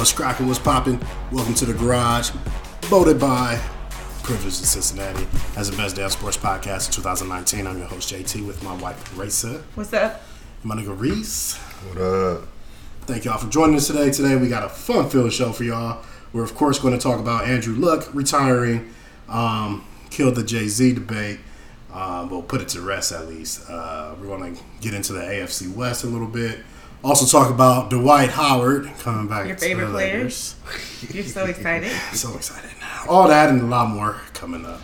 What's cracking? What's popping? Welcome to the garage. Voted by Privilege in Cincinnati as the best damn sports podcast in 2019. I'm your host JT with my wife Raisa, What's up? my nigga Reese. What up? Thank y'all for joining us today. Today we got a fun-filled show for y'all. We're of course going to talk about Andrew Luck retiring, um, killed the Jay Z debate. Um, we'll put it to rest at least. Uh, we're going to get into the AFC West a little bit. Also talk about Dwight Howard coming back. Your to favorite the players? You're so excited. So excited. All that and a lot more coming up.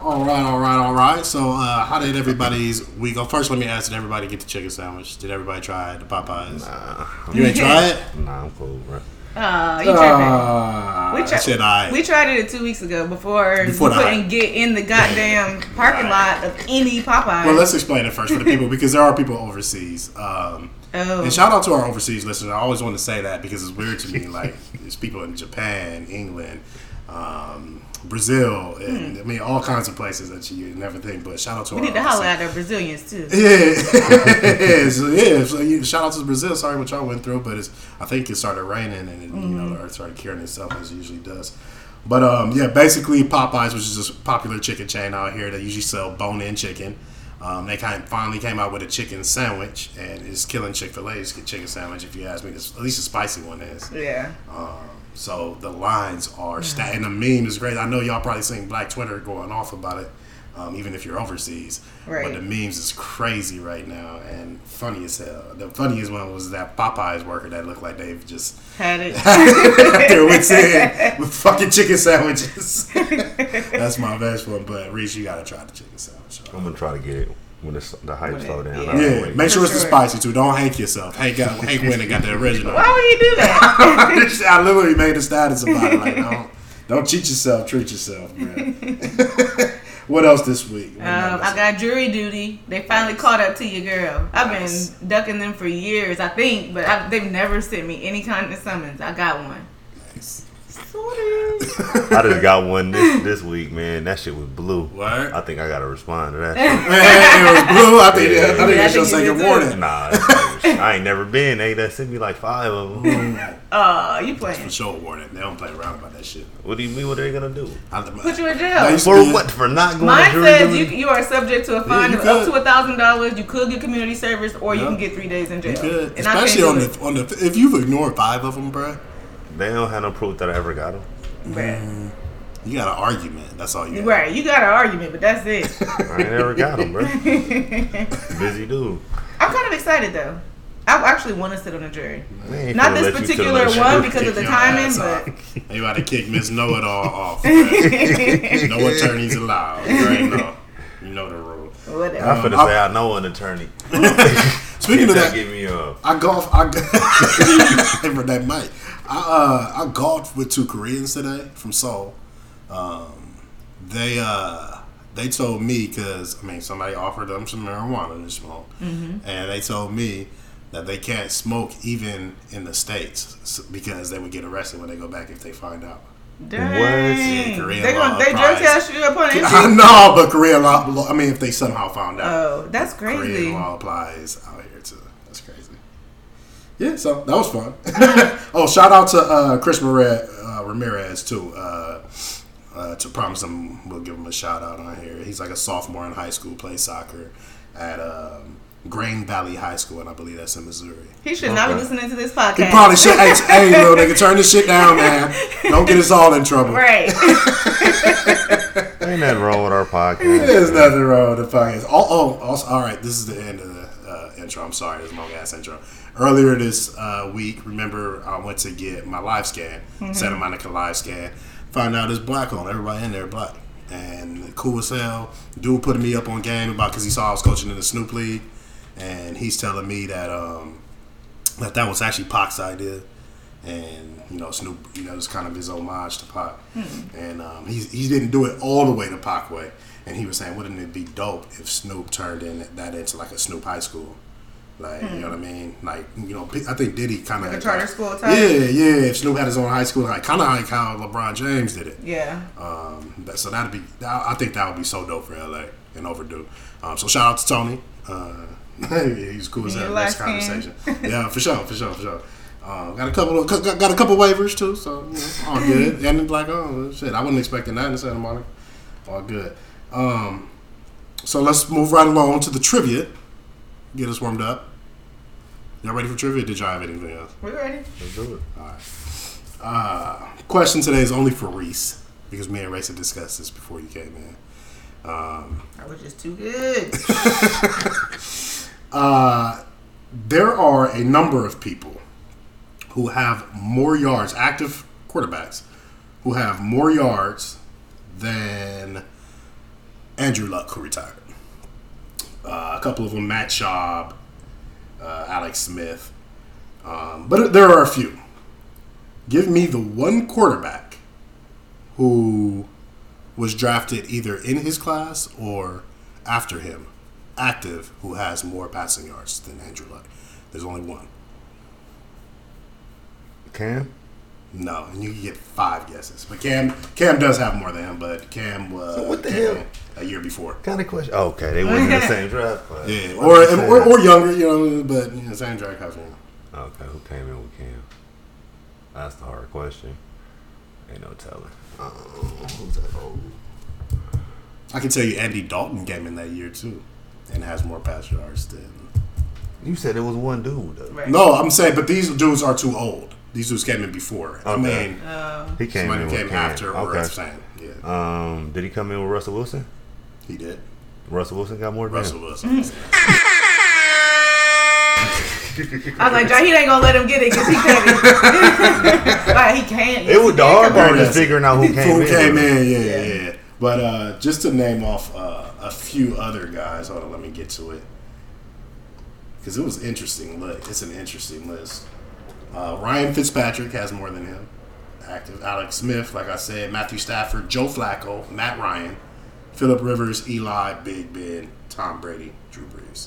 All right, all right, all right. So, uh, how did everybody's week go? First, let me ask: Did everybody get the chicken sandwich? Did everybody try the Popeyes? Nah, You ain't try it? nah, I'm cool, bro. Uh, you tripping. Uh, We, tri- I. we tried it two weeks ago before, Before you couldn't get in the goddamn parking lot of any Popeye. well, let's explain it first for the people because there are people overseas. Um, oh, And shout out to our overseas listeners. I always want to say that because it's weird to me. Like, there's people in Japan, England, um, Brazil, and I mean, all kinds of places that you never think. But shout out to we our need to holler at our Brazilians too. Yeah, so, yeah. So, you- shout out to Brazil. Sorry what y'all went through, but it's, I think it started raining and it, you know the earth started curing itself as it usually does. But um, yeah, basically Popeyes, which is a popular chicken chain out here, they usually sell bone-in chicken. Um, they kind of finally came out with a chicken sandwich, and it's killing Chick Fil A's chicken sandwich. If you ask me, It's- at least a spicy one is. Yeah. Um, so the lines are sta- and the meme is great. I know y'all probably seen Black Twitter going off about it, um, even if you're overseas. Right. But the memes is crazy right now and funny as hell. The funniest one was that Popeyes worker that looked like they've just Had it. there with in with fucking chicken sandwiches. That's my best one. But Reese, you gotta try the chicken sandwich. I'm gonna try to get it when it's, the hype When it- slow down. yeah. Yeah, make sure it's the spicy too. Don't hank yourself. Hank got Hank went and got the original. Why would you do that? I literally made a status about it. Like, don't, don't cheat yourself, treat yourself, man. what else this week? Um, I got jury duty. They finally caught up to your girl. I've Nice. been ducking them for years, I think, but I, they've never sent me any kind of summons. I got one. Sorry. I just got one this this week, man. That shit was blue. Word? I think I gotta respond to that. Man, it was blue. I think, Yeah. I think Yeah, I that's your think you second did too. warning. shit. Nah, it's like, I ain't never been. They that sent me like five of them. Oh, you playing? For sure, warning. They don't play around about that shit. What do you mean? What are they gonna do? I, Put you in jail. used For what? For not going Mine to jury says you, you are subject to a fine you of up to a thousand dollars. You could get community service, or you can get three days in jail. You could, And I especially on the on the. If you've ignored five of them, bruh, They don't have no proof that I ever got them. it. Right. you got an argument. That's all you. Got. Right, you got an argument, but that's it. I ain't never got them, bro. Busy dude. I'm kind of excited though. I actually want to sit on a jury. They Not this let you to the particular one because of the timing, but out. They about to kick Miss Know It All off. no attorneys allowed. You already know. You know the rule. whatever. I'm finna Um, say I know an attorney. Speaking of that, get me up. I golf. I for that mic. I uh, I golfed with two Koreans today from Seoul. Um, they uh, they told me because I mean somebody offered them some marijuana to smoke, and they told me that they can't smoke even in the states because they would get arrested when they go back if they find out. Dang. Korean They law gonna they drug test you upon I entry. know, but Korean law. law- I mean, if they somehow found out. Oh, that's crazy. Korean law applies out here too. That's crazy. Yeah, so that was fun. oh, shout out to uh, Chris Ramirez, uh, Ramirez too. Uh, uh, to promise him, we'll give him a shout out on here. He's like a sophomore in high school, plays soccer at um, Grain Valley High School, and I believe that's in Missouri. He should not be listening to this podcast. He probably should. hey, hey, little nigga, turn this shit down, man. Don't get us all in trouble. Right. Ain't nothing wrong with our podcast. There's nothing wrong with the podcast. Oh, oh also, all right. This is the end of the uh, intro. I'm sorry, this long ass intro. Earlier this uh, week, remember I went to get my live scan, Santa Monica live scan. Found out it's black on. Everybody in there black, and cool as hell. Dude putting me up on game about because he saw I was coaching in the Snoop League, and he's telling me that um, that that was actually Pac's idea. And you know, Snoop, you know, it's kind of his homage to Pac, and um, he he didn't do it all the way to Pac way. And he was saying, wouldn't it be dope if Snoop turned in that into like a Snoop High School? Like, you know what I mean? Like, you know, I think Diddy kind of Like charter school type? Yeah, yeah. If Snoop had his own high school, like kind of like how LeBron James did it. Yeah. Um, that, so that'd be, that, I think that would be so dope for LA. and overdue. Um, so shout out to Tony. Uh, he's cool as that last next conversation. yeah, for sure, for sure, for sure. Uh, got a couple of, got, got a couple waivers too, so you know, all good. and like, oh shit, I wasn't expecting that in Santa Monica. All good. Um, so let's move right along to the trivia. Get us warmed up. Y'all ready for trivia? Did y'all have anything else? We're ready? Let's do it. Uh, question today is only for Reese because me and Reese had discussed this before you came in. Um, I was just too good. uh, there are a number of people who have more yards, active quarterbacks, who have more yards than Andrew Luck, who retired. Uh, a couple of them, Matt Schaub, uh, Alex Smith. Um, but there are a few. Give me the one quarterback who was drafted either in his class or after him, active, who has more passing yards than Andrew Luck. There's only one. Cam? No, and you can get five guesses. But Cam Cam does have more than him, but Cam was So what the Cam hell? A year before. Kind of question. Okay, they wasn't in the same draft. But Yeah, or, I'm or or younger, you know, but you know, same draft class. you know. Okay, who came in with Cam? That's the hard question. Ain't no telling. Uh, who's that old? I can tell you Andy Dalton came in that year too, and has more pass yards than. You said it was one dude. Though. Right. No, I'm saying, but these dudes are too old. These dudes came in before. I mean, Um, He came in came with Cam. after or okay. I'm saying, yeah, Um, did he come in with Russell Wilson? He did. Russell Wilson got more than Russell. Wilson. I was like, John, he ain't gonna let him get it because he can't. like, he can't. It was the hard part Yes. just figuring out who came Who in. came in? Yeah, Yeah. yeah. yeah. But uh, just to name off uh, a few other guys, hold on, let me get to it because it was interesting. Look, it's an interesting list. Uh, Ryan Fitzpatrick has more than him. Active. Alex Smith, like I said, Matthew Stafford, Joe Flacco, Matt Ryan, Philip Rivers, Eli, Big Ben, Tom Brady, Drew Brees.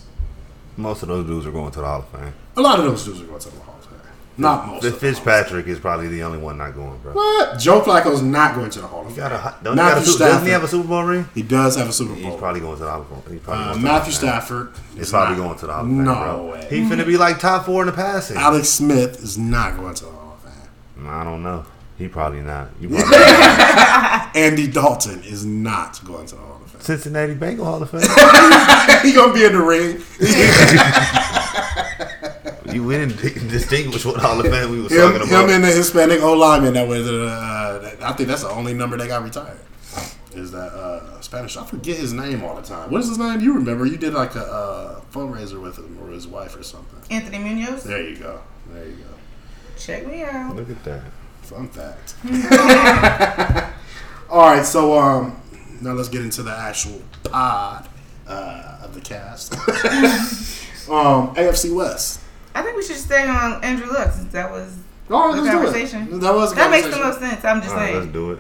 Most of those dudes are going to the Hall of Fame. A lot of those dudes are going to the Hall of Fame. Not most. The. Fitzpatrick is probably the only one not going, bro. What? Joe Flacco's not going to the Hall of Fame. He got a, don't he got a, Matthew doesn't he have a Super Bowl ring? He does have a Super Bowl. He's probably going to the Hall of Fame. Uh, going to the Matthew Hall of Fame. Stafford. He's is probably going to the Hall of Fame, No bro. way. He finna be like top four in the passing. Alex Smith is not going to the Hall of Fame. I don't know. He probably not. You probably Andy Dalton is not going to the Hall of Fame. Cincinnati Bengal Hall of Fame. he gonna be in the ring. you we didn't distinguish what Hall of Fame we was Him, talking about. him and the Hispanic O lineman that was. Uh, that- I think that's the only number they got retired. Is that uh, Spanish? I forget his name all the time. What is his name? You remember? You did like a uh, fundraiser with him or his wife or something. Anthony Munoz. There you go. There you go. Check me out. Look at that. Fun fact. All right, so um, now let's get into the actual pod uh, of the cast. um, AFC West. I think we should stay on Andrew Luck since that was Oh, The let's do it. conversation. That was a that makes the most sense. I'm just All right, let's saying. do it.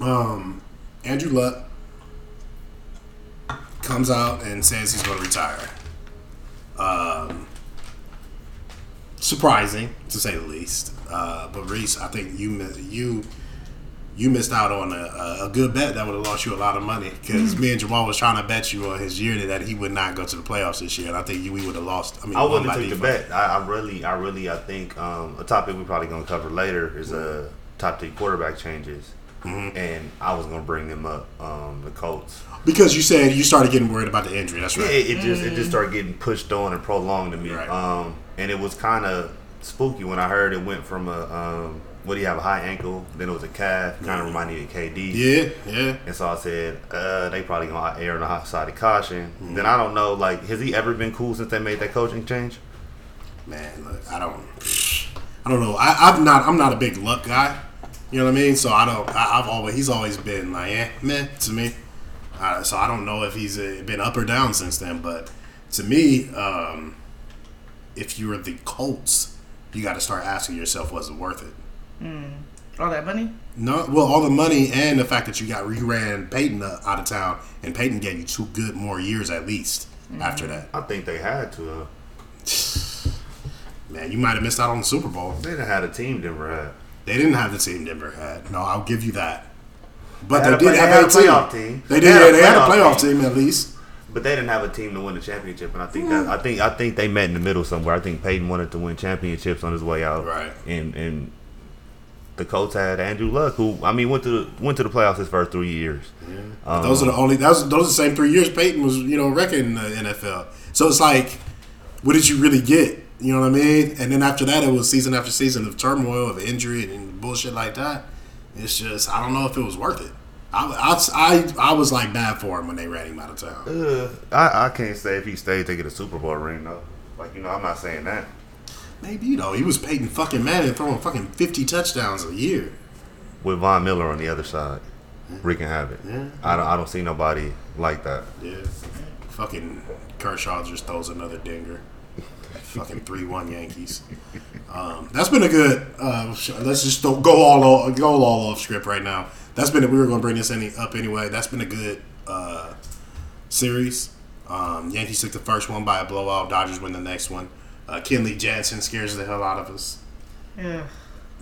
Um, Andrew Luck comes out and says he's going to retire. Um, surprising to say the least. Uh, but Reese, I think you you you missed out on a, a- a good bet that would have lost you a lot of money because me and Jamal was trying to bet you on his year that he would not go to the playoffs this year, and I think you, we would have lost. I mean, I won wouldn't by have took the bet. I, I really, I really, I think um, a topic we're probably gonna cover later is uh, top three quarterback changes, Mm-hmm. and I was gonna bring them up. Um, the Colts. because you said you started getting worried about the injury. That's Yeah, right. it, it just it just started getting pushed on and prolonged to me. Right. Um, and it was kind of spooky when I heard it went from a um, what do you have a high ankle, then it was a calf, kind of reminded me of KD. Yeah, yeah. And so I said, uh, they probably gonna err on the hot side of caution. Mm-hmm. Then I don't know, like, has he ever been cool since they made that coaching change? Man, look, I don't, I don't know. I, I'm not, I'm not a big luck guy. You know what I mean? So I don't. I, I've always, he's always been like, eh, meh, to me. Uh, so I don't know if he's uh, been up or down since then. But to me, um, if you're the Colts, you got to start asking yourself, was it worth it? All that money. No, well, all the money and the fact that you got you ran Peyton uh, out of town, and Peyton gave you two good more years at least after that. I think they had to. Uh, Man, you might have missed out on the Super Bowl. they didn't have a team Denver had. They didn't have the team Denver had. No, I'll give you that. But They they, did play- have they had a a team. playoff team. They They did. had a They had a playoff playoff team. team at least. But they didn't have a team to win the championship, and I think that I think I think they met in the middle somewhere. I think Peyton wanted to win championships on his way out, Right. And and the Colts had Andrew Luck, who I mean went to the, went to the playoffs his first three years. Um, those are the only. That was, those are the same three years Peyton was, you know, wrecking the NFL. So it's like, what did you really get? You know what I mean? And then after that, it was season after season of turmoil, of injury, and bullshit like that. It's just, I don't know if it was worth it. I, I, I, I was like bad for him when they ran him out of town. Uh, I, I can't say if he stayed to get a Super Bowl ring though. Like you know, I'm not saying that. Maybe you know he was Peyton fucking Manning throwing fucking fifty touchdowns a year. With Von Miller on the other side, wreaking havoc. Yeah. I don't I don't see nobody like that. Yeah, fucking Kershaw just throws another dinger. fucking three one Yankees. Um, that's been a good. Uh, let's just go all go all off script right now. That's been. We were going to bring this any, up anyway. That's been a good uh, series. Um, Yankees took the first one by a blowout. Dodgers win the next one. Uh, Kenley Jansen scares the hell out of us Yeah.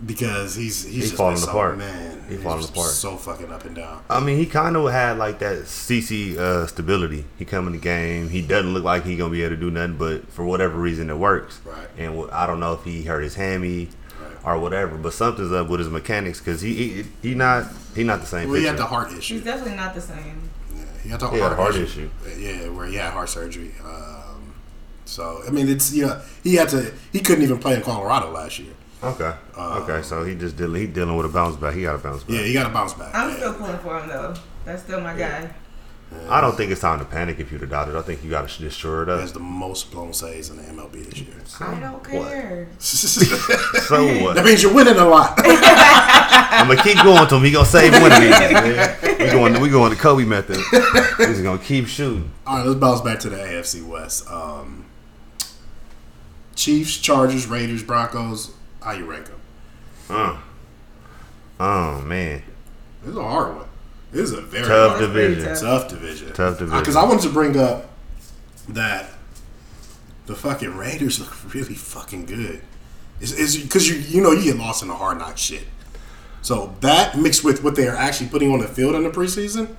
because he's he's, He's just falling so, apart. Man, He's he's falling just apart. So fucking up and down. I mean, he kind of had like that CC uh, stability. He come in the game. He doesn't look like he gonna be able to do nothing, but for whatever reason, it works. Right. And I don't know if he hurt his hammy Right. Or whatever, but something's up with his mechanics because he, he he not he not the same. Well, he had the heart issue. He's definitely not the same. Yeah, he had the He had a heart, heart issue. Yeah, where he had heart surgery. Um, so I mean, it's you know he had to. He couldn't even play in Colorado last year. Okay. okay. So he just dealing. He dealing with a bounce back. He got a bounce back. Yeah, he got a bounce back. I'm yeah. still pulling for him though. That's still my guy. I don't think it's time to panic if you're the Dodgers. I think you got to just shore it He up. has the most blown saves in the MLB this year. I don't care. So what? that means you're winning a lot. I'm gonna keep going to him. He gonna save one of these. Man. We going. We going the Kobe method. He's gonna keep shooting. All right, let's bounce back to the AFC West. Um, Chiefs, Chargers, Raiders, Broncos. How you rank them? Uh. Oh man, This is a hard one. This is a very tough hard, division. tough. tough division. Tough uh, division. Because I wanted to bring up that the fucking Raiders look really fucking good. Is because you you know you get lost in the hard knock shit. So that mixed with what they are actually putting on the field in the preseason,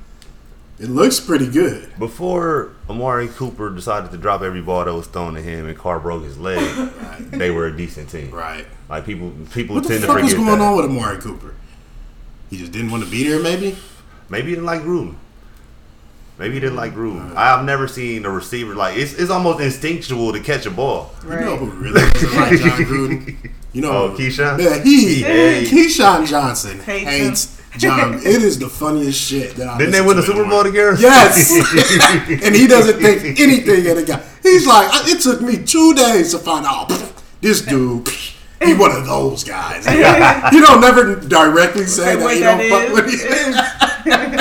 it looks pretty good. Before Amari Cooper decided to drop every ball that was thrown at him and Carr broke his leg, Right. they were a decent team. Right. Like people, people What the tend to fuck forget was going that. on with Amari Cooper? He just didn't want to be there, maybe. Maybe he didn't like Gruden. Maybe he didn't like mm. Gruden. I've never seen a receiver like it's. It's almost instinctual to catch a ball. You know who really doesn't like Jon Gruden? You know, Oh, who- Keyshawn? Yeah, he, He hates- Keyshawn Johnson Hates hates, John. It is the funniest shit that I Didn't they win the Super Bowl together? Yes, and he doesn't think anything of the guy. He's like, it took me two days to find out this dude. He one of those guys. You don't never directly say Say that you that don't fuck with him.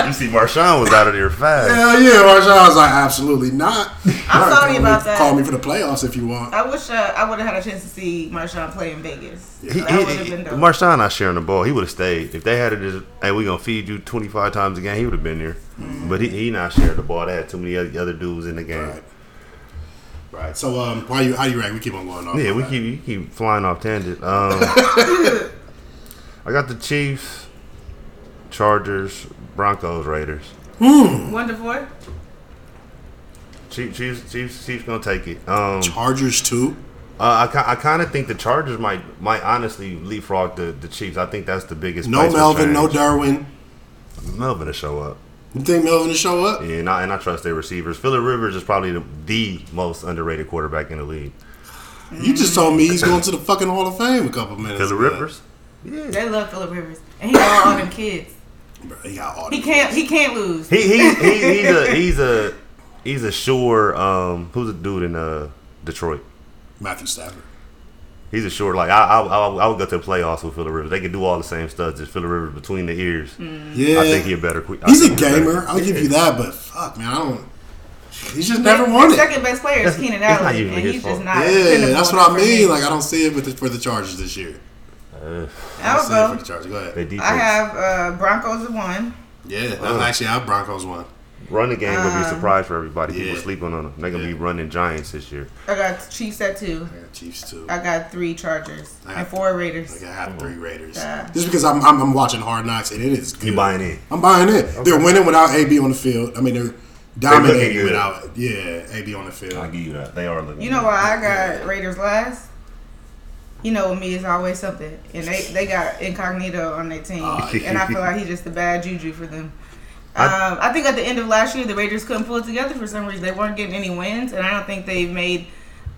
you see, Marshawn was out of there fast. Hell yeah, Marshawn was like, absolutely not. I'm All sorry call about me, that. Call me for the playoffs if you want. I wish uh, I would have had a chance to see Marshawn play in Vegas. He, that would have he, been dope. Marshawn not sharing the ball. He would have stayed. If they had it as, hey, we gonna feed you 25 times a game, he would have been there. Mm-hmm. But he, he not sharing the ball. They had too many other, other dudes in the game. Right. Right. So, um, why you? How you rank? We keep on going off. Yeah, we that. keep you keep flying off tangent. Um, I got the Chiefs, Chargers, Broncos, Raiders. One to four. Chiefs, Chiefs, Chiefs, Chiefs gonna take it. Um, Chargers too. uh, I, I kind of think the Chargers might might honestly leapfrog the, the Chiefs. I think that's the biggest. No place for Melvin, no change. Darwin. Melvin to show up. You think Melvin to show up? Yeah, and I, and I trust their receivers. Philip Rivers is probably the, the most underrated quarterback in the league. You just told me he's going to the fucking Hall of Fame a couple minutes. Philip. Rivers. Yeah. They love Philip Rivers, and he got all them kids. Bro, he got all He can't. kids. He can't lose. He, he, he he's a he's a he's a sure um who's a dude in uh Detroit. Matthew Stafford. He's a sure like I I, I, I would go to the playoffs with Philip Rivers. They can do all the same stuff. Just Philip Rivers between the ears. Yeah, I think he a better. I He's a think better. gamer. I'll give you that, but fuck, man, I don't. He's just never won it. Second best player is Keenan Allen, and he's fault. just not. Yeah, that's what I mean. me. Like I don't see it with the, for the Chargers this year. Uh, I don't I'll see it for the Chargers. Go ahead. I have uh, Broncos at one. Yeah, that's Uh. actually our Broncos won. Running game would be a Um, surprise for everybody. People yeah. sleeping on them. They're gonna be running Giants this year. I got Chiefs at two. I got Chiefs too. I got three Chargers I and have- four Raiders. I have three Raiders. Yeah. Just because I'm, I'm I'm watching Hard Knocks and it is good. You buying in? I'm buying it. They're winning without AB on the field. I mean, they're dominating good. without yeah AB on the field. I'll give you that. They are looking. You know why I got Raiders last? You know, with me, it's always something, and they they got incognito on their team, Ah, and I feel like he's just a bad juju for them. I- um, I think at the end of last year, the Raiders couldn't pull it together for some reason. They weren't getting any wins, and I don't think they've made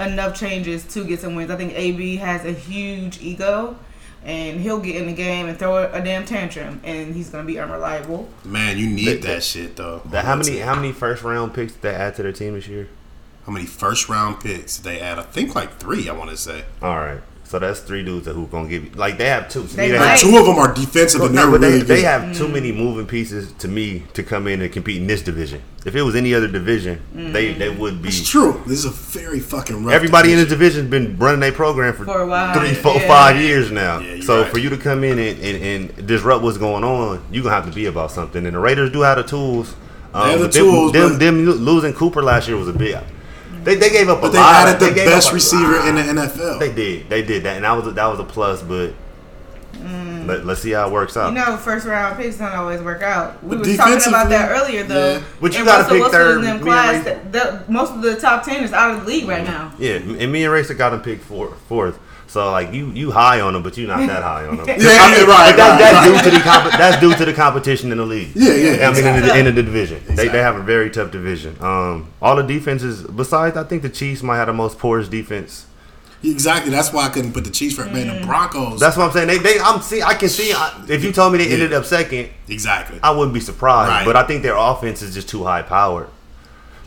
enough changes to get some wins. I think AB has a huge ego, and he'll get in the game and throw a, a damn tantrum, and he's gonna be unreliable. Man, you need They- that shit though. That, how many how many first round picks did they add to their team this year? How many first round picks did they add? I think like three. I want to say. All right, so that's three dudes that who gonna give you like they have two. To They me, might. And two of them are defensive, and they're but they, really they good. have too many moving pieces to me to come in and compete in this division. If it was any other division, they they would be. It's true. This is a very fucking rough. Everybody in the division. division been running their program for, For a while, three, four, yeah. five years now. Yeah, so right. for you to come in and, and, and disrupt what's going on, you gonna have to be about something. And the Raiders do have the tools. Um, They have the but them- tools, Them, them, losing Cooper last year was a big. They, they gave up a But they lot. added the They gave best receiver lot. in the NFL. They did. They did that, and that was a, that was a plus. But mm. let, let's see how it works out. You know, first round picks don't always work out. We But were talking about that earlier, though. yeah. But you And gotta pick Wilson third, them class, the, the, most of the top ten is out of the league right now. Yeah, and me and Racer got him picked four, fourth. So like you you high on him, but you're not that high on him. Yeah, yeah, right, But that, that's right. due to the comp- that's due to the competition in the league. Yeah, yeah, I mean, in the, in the division, they, Exactly. they have a very tough division. Um, all the defenses. Besides, I think the Chiefs might have the most porous defense. Exactly. That's why I couldn't put the Chiefs right. Man, the Broncos. That's what I'm saying. They, they I'm see. I can see. I, if you told me they ended up second, exactly. I wouldn't be surprised. Right. But I think their offense is just too high powered.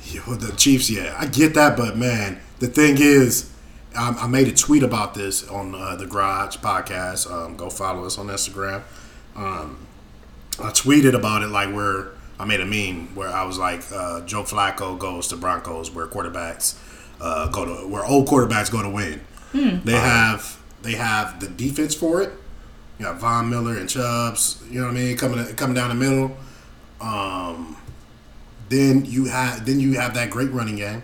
Yeah, well, the Chiefs, yeah, I get that, but man, the thing is, I, I made a tweet about this on uh, the Garage podcast. Um, go follow us on Instagram. Um, I tweeted about it like where I made a meme where I was like, uh, Joe Flacco goes to Broncos, where quarterbacks uh, go to where old quarterbacks go to win. They have they have the defense for it. You got Von Miller and Chubbs. You know what I mean? Coming coming down the middle. Um, then you have then you have that great running game.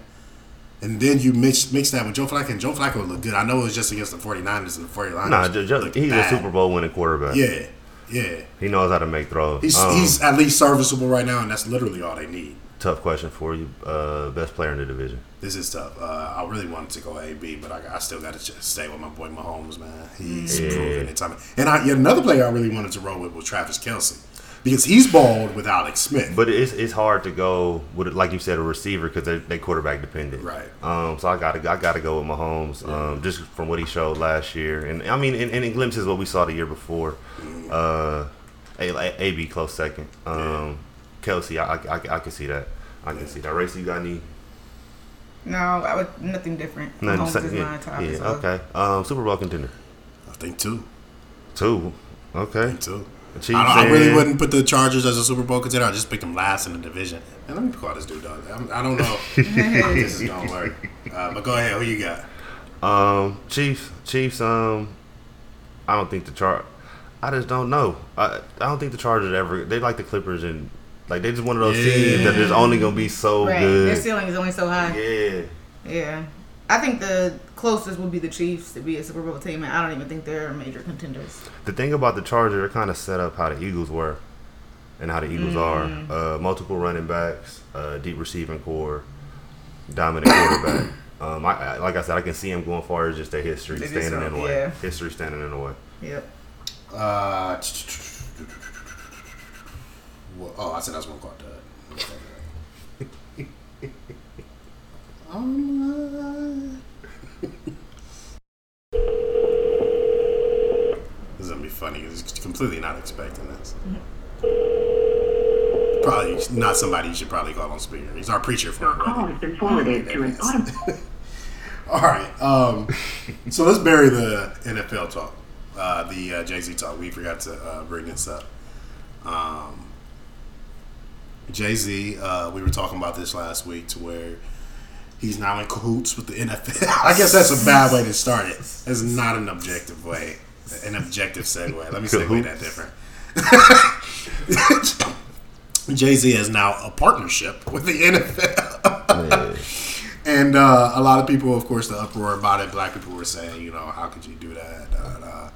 And then you mix mix that with Joe Flacco, and Joe Flacco looked good. I know it was just against the 49ers, and the 49ers. Nah, ju- ju- he's bad. a Super Bowl winning quarterback. Yeah, yeah. He knows how to make throws. He's Um, he's at least serviceable right now, and that's literally all they need. tough question for you. Uh, best player in the division. This is tough. Uh, I really wanted to go AB, but I, I still got to stay with my boy Mahomes, man. He's Yeah. proven it time. And I, another player I really wanted to roll with was Travis Kelce because he's balled with Alex Smith. But it's, it's hard to go with like you said a receiver because they they quarterback dependent. Right. Um. So I gotta I gotta go with Mahomes. Um. Just from what he showed last year, and I mean, and, and in glimpses what we saw the year before. Uh. A, A- AB close second. Um. Kelce, I, I, I, I can see that. I can see that. Racy, you got any? No, I would nothing different. Nothing Mahomes to say? is yeah, my top. yeah, as well. okay. Um. Super Bowl contender. I think two, Two. Okay. two. The Chiefs I, I really wouldn't put the Chargers as a Super Bowl contender. I just picked them last in the division. And let me call this dude dog. I'm- I don't know how this is gonna work. Uh, but go ahead. Who you got? Um, Chiefs, Chiefs. Um, I don't think the chart. I just don't know. I I don't think the Chargers ever. They like the Clippers and like they just one of those teams that is only gonna be so Right. Their ceiling is only so high. Yeah, Yeah. I think the closest would be the Chiefs to be a Super Bowl team, and I don't even think they're major contenders. the thing about the Chargers, they're kind of set up how the Eagles were, and how the Eagles Mm. are. Uh, multiple running backs, uh, deep receiving core, dominant quarterback. Um, I, I, like I said, I can see him going far as just their history They standing in the way. yeah. History standing in the way. Yep. Uh, oh, I said I was gonna call it that. This is gonna be funny. 'cause He's completely not expecting this. Probably not somebody you should probably call on speaker. He's our preacher for Your call has been forwarded to an auto. All right. Um, so let's bury the NFL talk, uh, the uh, Jay Z talk. We forgot to uh, bring this up. Um, Jay Z, uh, we were talking about this last week to where he's now in cahoots with the NFL. I guess that's a bad way to start it. It's not an objective way, an objective segue. Let me segue that different. Jay Z is now a partnership with the NFL. And uh, a lot of people, of course, the uproar about it. Black people were saying, you know, how could you do that? Da, da,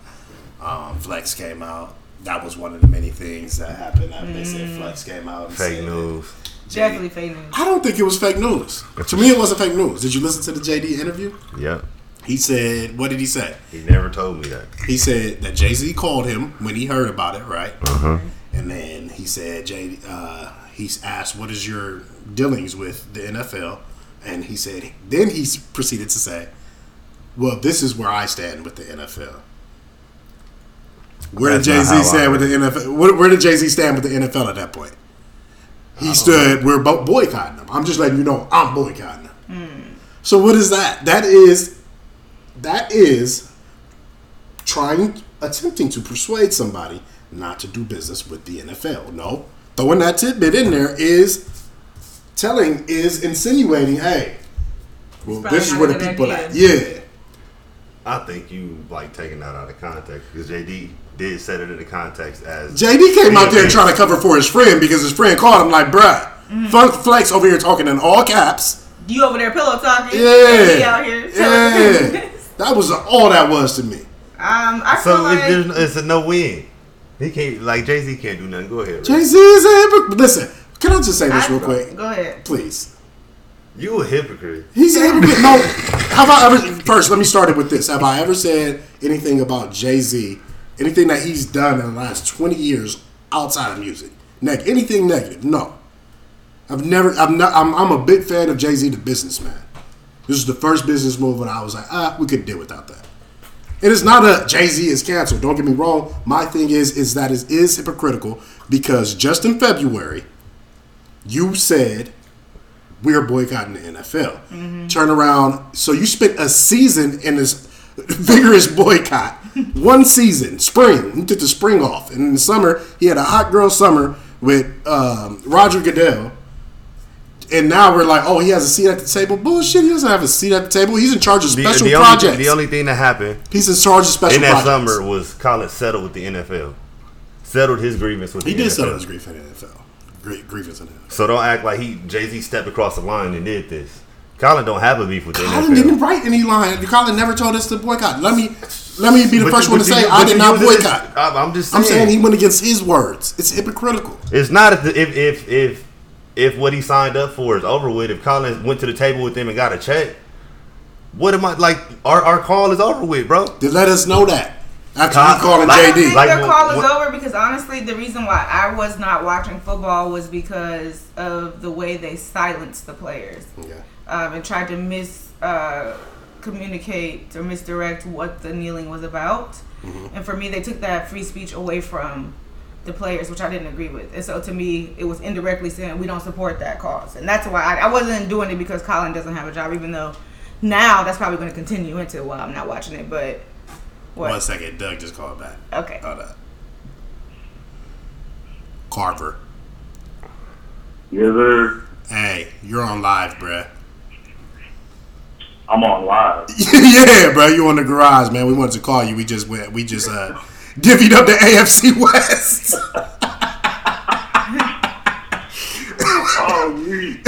da. Um, Flex came out. That was one of the many things that happened. After They said Flex came out. And Fake said, news. Definitely fake news. I don't think it was fake news. To me, it wasn't fake news. Did you listen to the JD interview? Yeah. He said, what did he say? He never told me that. He said that Jay Z called him when he heard about it, right? Uh-huh. And then he said, Jay, uh, he's asked, what is your dealings with the NFL? And he said, then he proceeded to say, well, this is where I stand with the NFL. Where did That's not Jay Z stand with the NFL? Where, where did Jay Z stand with the NFL at that point? He stood, we're bo- boycotting them. I'm just letting you know, I'm boycotting them. So what is that? That is, that is trying, attempting to persuade somebody not to do business with the NFL. No, throwing that tidbit in there is telling, is insinuating, hey, well, this is where the people idea. at. Yeah. I think you like taking that out of context because JD did set it in the context as JD came out there Yeah. trying to cover for his friend because his friend called him like, bruh, Funk Flex over here talking in all caps. You over there pillow talking? Yeah. Out here Yeah. That was all that was to me. Um, I feel So like it, it's a no win. He can't like Jay Z can't do nothing. Go ahead. Jay Z is a hypocrite. Listen, can I just say this I- real quick? Go ahead. Please. You a hypocrite. He's a hypocrite. No. Have I ever, first, let me start it with this. Have I ever said anything about Jay Z, anything that he's done in the last 20 years outside of music? Neg- anything negative? No. I've never, I'm not, I'm, I'm a big fan of Jay Z, the businessman. This is the first business move when I was like, ah, we could deal without that. It is not a Jay Z is canceled. Don't get me wrong. My thing is, is that it is hypocritical because just in February, you said we're boycotting the NFL. Turn around. So you spent a season in this vigorous boycott. One season, spring. He took the spring off. And in the summer, he had a hot girl summer with um, Roger Goodell. And now we're like, oh, he has a seat at the table. Bullshit. He doesn't have a seat at the table. He's in charge of The, special the projects. only, the only thing that happened He's in charge of special projects. in that projects. summer was Colin settled with the NFL. Settled his grievance with he the did NFL. settle his grief in the NFL. Grievance in the NFL. So don't act like he Jay Z stepped across the line and did this. Colin don't have a beef with the Colin NFL. didn't write any line. Colin never told us to boycott. Let me let me be the But first you- one to say you- I did not boycott. I'm, I'm just I'm saying. saying he went against his words. It's hypocritical. It's not if, if if if if what he signed up for is over with. If Colin went to the table with them and got a check, what am I like? Our our call is over with, bro. They let us know that after Con- you calling I don't think JD. Like, their call is over because honestly, the reason why I was not watching football was because of the way they silenced the players Yeah. Um, and tried to mis uh, communicate or misdirect what the kneeling was about. Mm-hmm. And for me, they took that free speech away from the players, which I didn't agree with. And so to me, it was indirectly saying we don't support that cause, and that's why I, I wasn't doing it because Colin doesn't have a job, even though now that's probably going to continue into while I'm not watching it. But what? One second, Doug just called back. Okay. Hold up. Carver. Yes, sir. Hey, you're on live, bruh. I'm on live. yeah, bro, you on the garage, man. We wanted to call you. We just went. We just uh divvied up the AFC West. Oh, we.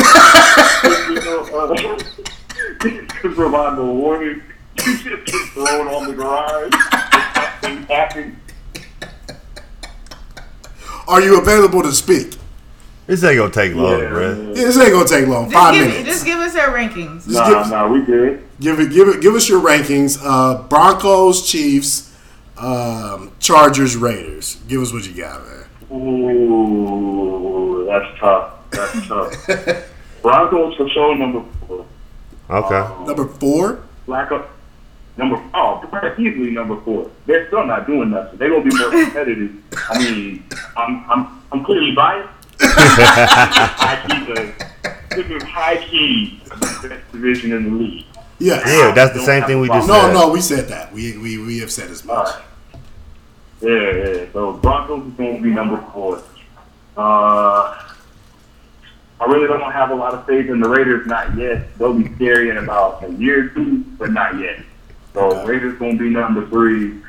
you know, uh, provide the warning, you just get thrown on the garage. Are you available to speak? This ain't gonna take long, Yeah, bro. man. This ain't gonna take long. Just Five give, minutes. just give us our rankings. Just Nah, give- nah, we good. Give it, give it, give us your rankings. Uh, Broncos, Chiefs, um, Chargers, Raiders. Give us what you got, man. Ooh, that's tough. That's tough. Broncos for sure number four. Okay. Number four. Black up. Number oh, they're easily number four. They're still not doing nothing. They're gonna be more competitive. I mean, I'm I'm I'm clearly biased. High key, the, this is high key the best division in the league. Yeah, Yeah, that's the same thing we a just problem. No, said. no, we said that. We we we have said as much. right. Yeah, yeah. So Broncos is going to be number four. Uh, I really don't have a lot of faith in the Raiders, not yet. They'll be scary in about a year or two, but not yet. So Okay. Raiders going to be number three.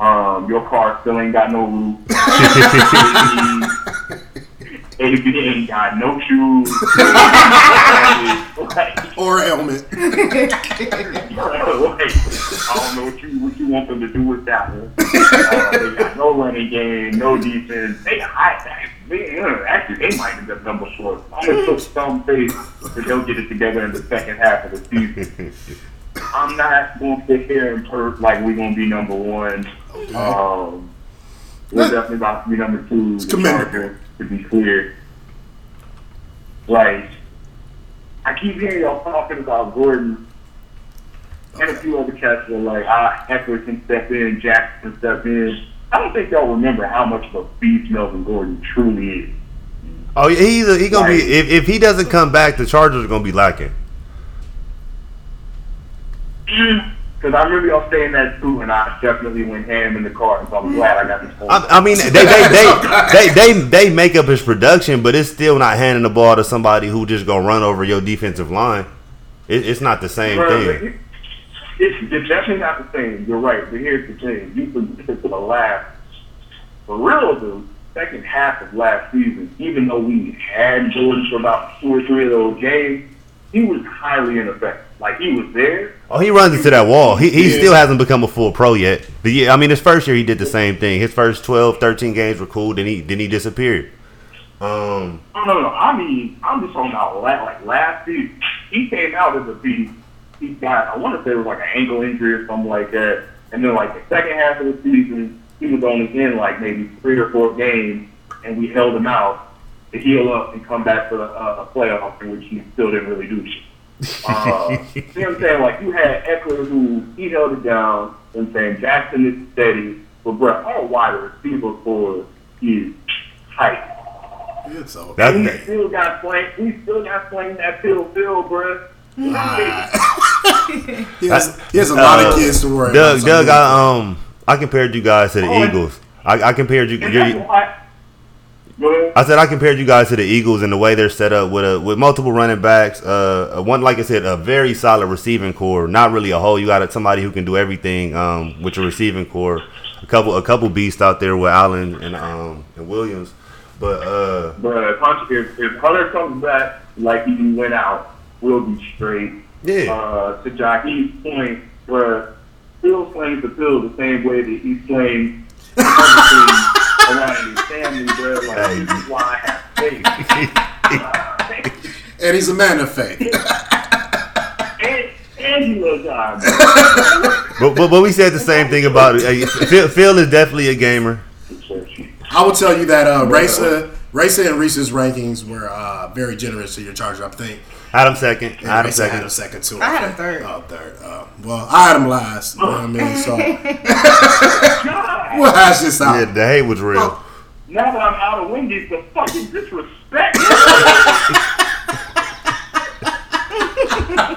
Um, your car still ain't got no roof. AB ain't got no shoes. Or helmet. like, I don't know what you what you want them to do with that one. Uh, they got no running game, no defense. They I, they, uh, actually they might end up number four. I'm gonna put some faith that they'll get it together in the second half of the season. I'm not going to sit here and perk like we're going to be number one. Um, we're definitely about to be number two. It's commendable. To be clear, like I keep hearing y'all talking about Gordon and a few other cats were like, ah, Ekeler can step in, Jackson can step in. I don't think y'all remember how much of a beast Melvin Gordon truly is. Oh, yeah, he's he gonna Right. be if, if he doesn't come back, the Chargers are gonna be lacking. Because I remember y'all saying that too, and I definitely went ham in the car, and so I'm glad I got this whole. I, I mean, they they, they they they they make up his production, but it's still not handing the ball to somebody who just gonna run over your defensive line. It, it's not the same Bruh, thing. it- It's, it's definitely not the same. You're right, but here's the thing: you can get to the last, for real, the second half of last season. Even though we had Gordon for about two or three of those games, he was highly ineffective. Like he was there, Oh, he runs into that wall. He, he Yeah. still hasn't become a full pro yet. But yeah, I mean, his first year he did the same thing. His first 12, 13 games were cool. Then he then he disappeared. Um, No, no, no. I mean, I'm just talking about la- like last season. He came out as a beast. He got, I want to say it was like an ankle injury or something like that. And then like the second half of the season, he was only in like maybe three or four games, and we held him out to heal up and come back for the uh, a playoff, in which he still didn't really do shit. Uh, see what I'm saying? Like you had Ekeler who he held it down, and saying Jackson is steady, but bro, our wide receiver core is tight. Yeah, so that, We that- still got playing. We still got playing that field, field, bruh. he has, he has a lot of Uh, kids to worry Doug, about. Doug, I um, I compared you guys to the Oh, Eagles. I, I compared you. And you're- that's why. Go ahead. I said I compared you guys to the Eagles and the way they're set up with a with multiple running backs. Uh, one like I said, a very solid receiving core. Not really a hole. You got somebody who can do everything. Um, with your receiving core, a couple a couple beasts out there with Allen and um and Williams. But uh, Bruh, if, Hunter- if, if Hunter comes back like he went out, we'll be straight. yeah, Uh, to Jaheem's point, bruh, Phil slings the pill the same way that he slings things around his family, bruh. Like, this is why I have faith. and he's a man of faith. and, and he loves God, but, but but we said the same thing about it. Uh, Phil, Phil is definitely a gamer. I will tell you that uh, Racer, Racer and Reese's rankings were uh, very generous to your Charger. I think. Adam second. And Adam Racer had him second. second too. I had him third. Oh, third. Uh, well, I had him last. You know what I mean? So God, we'll hash this out. Yeah, the hate was real. now that I'm out of Wendy's, the fucking disrespect.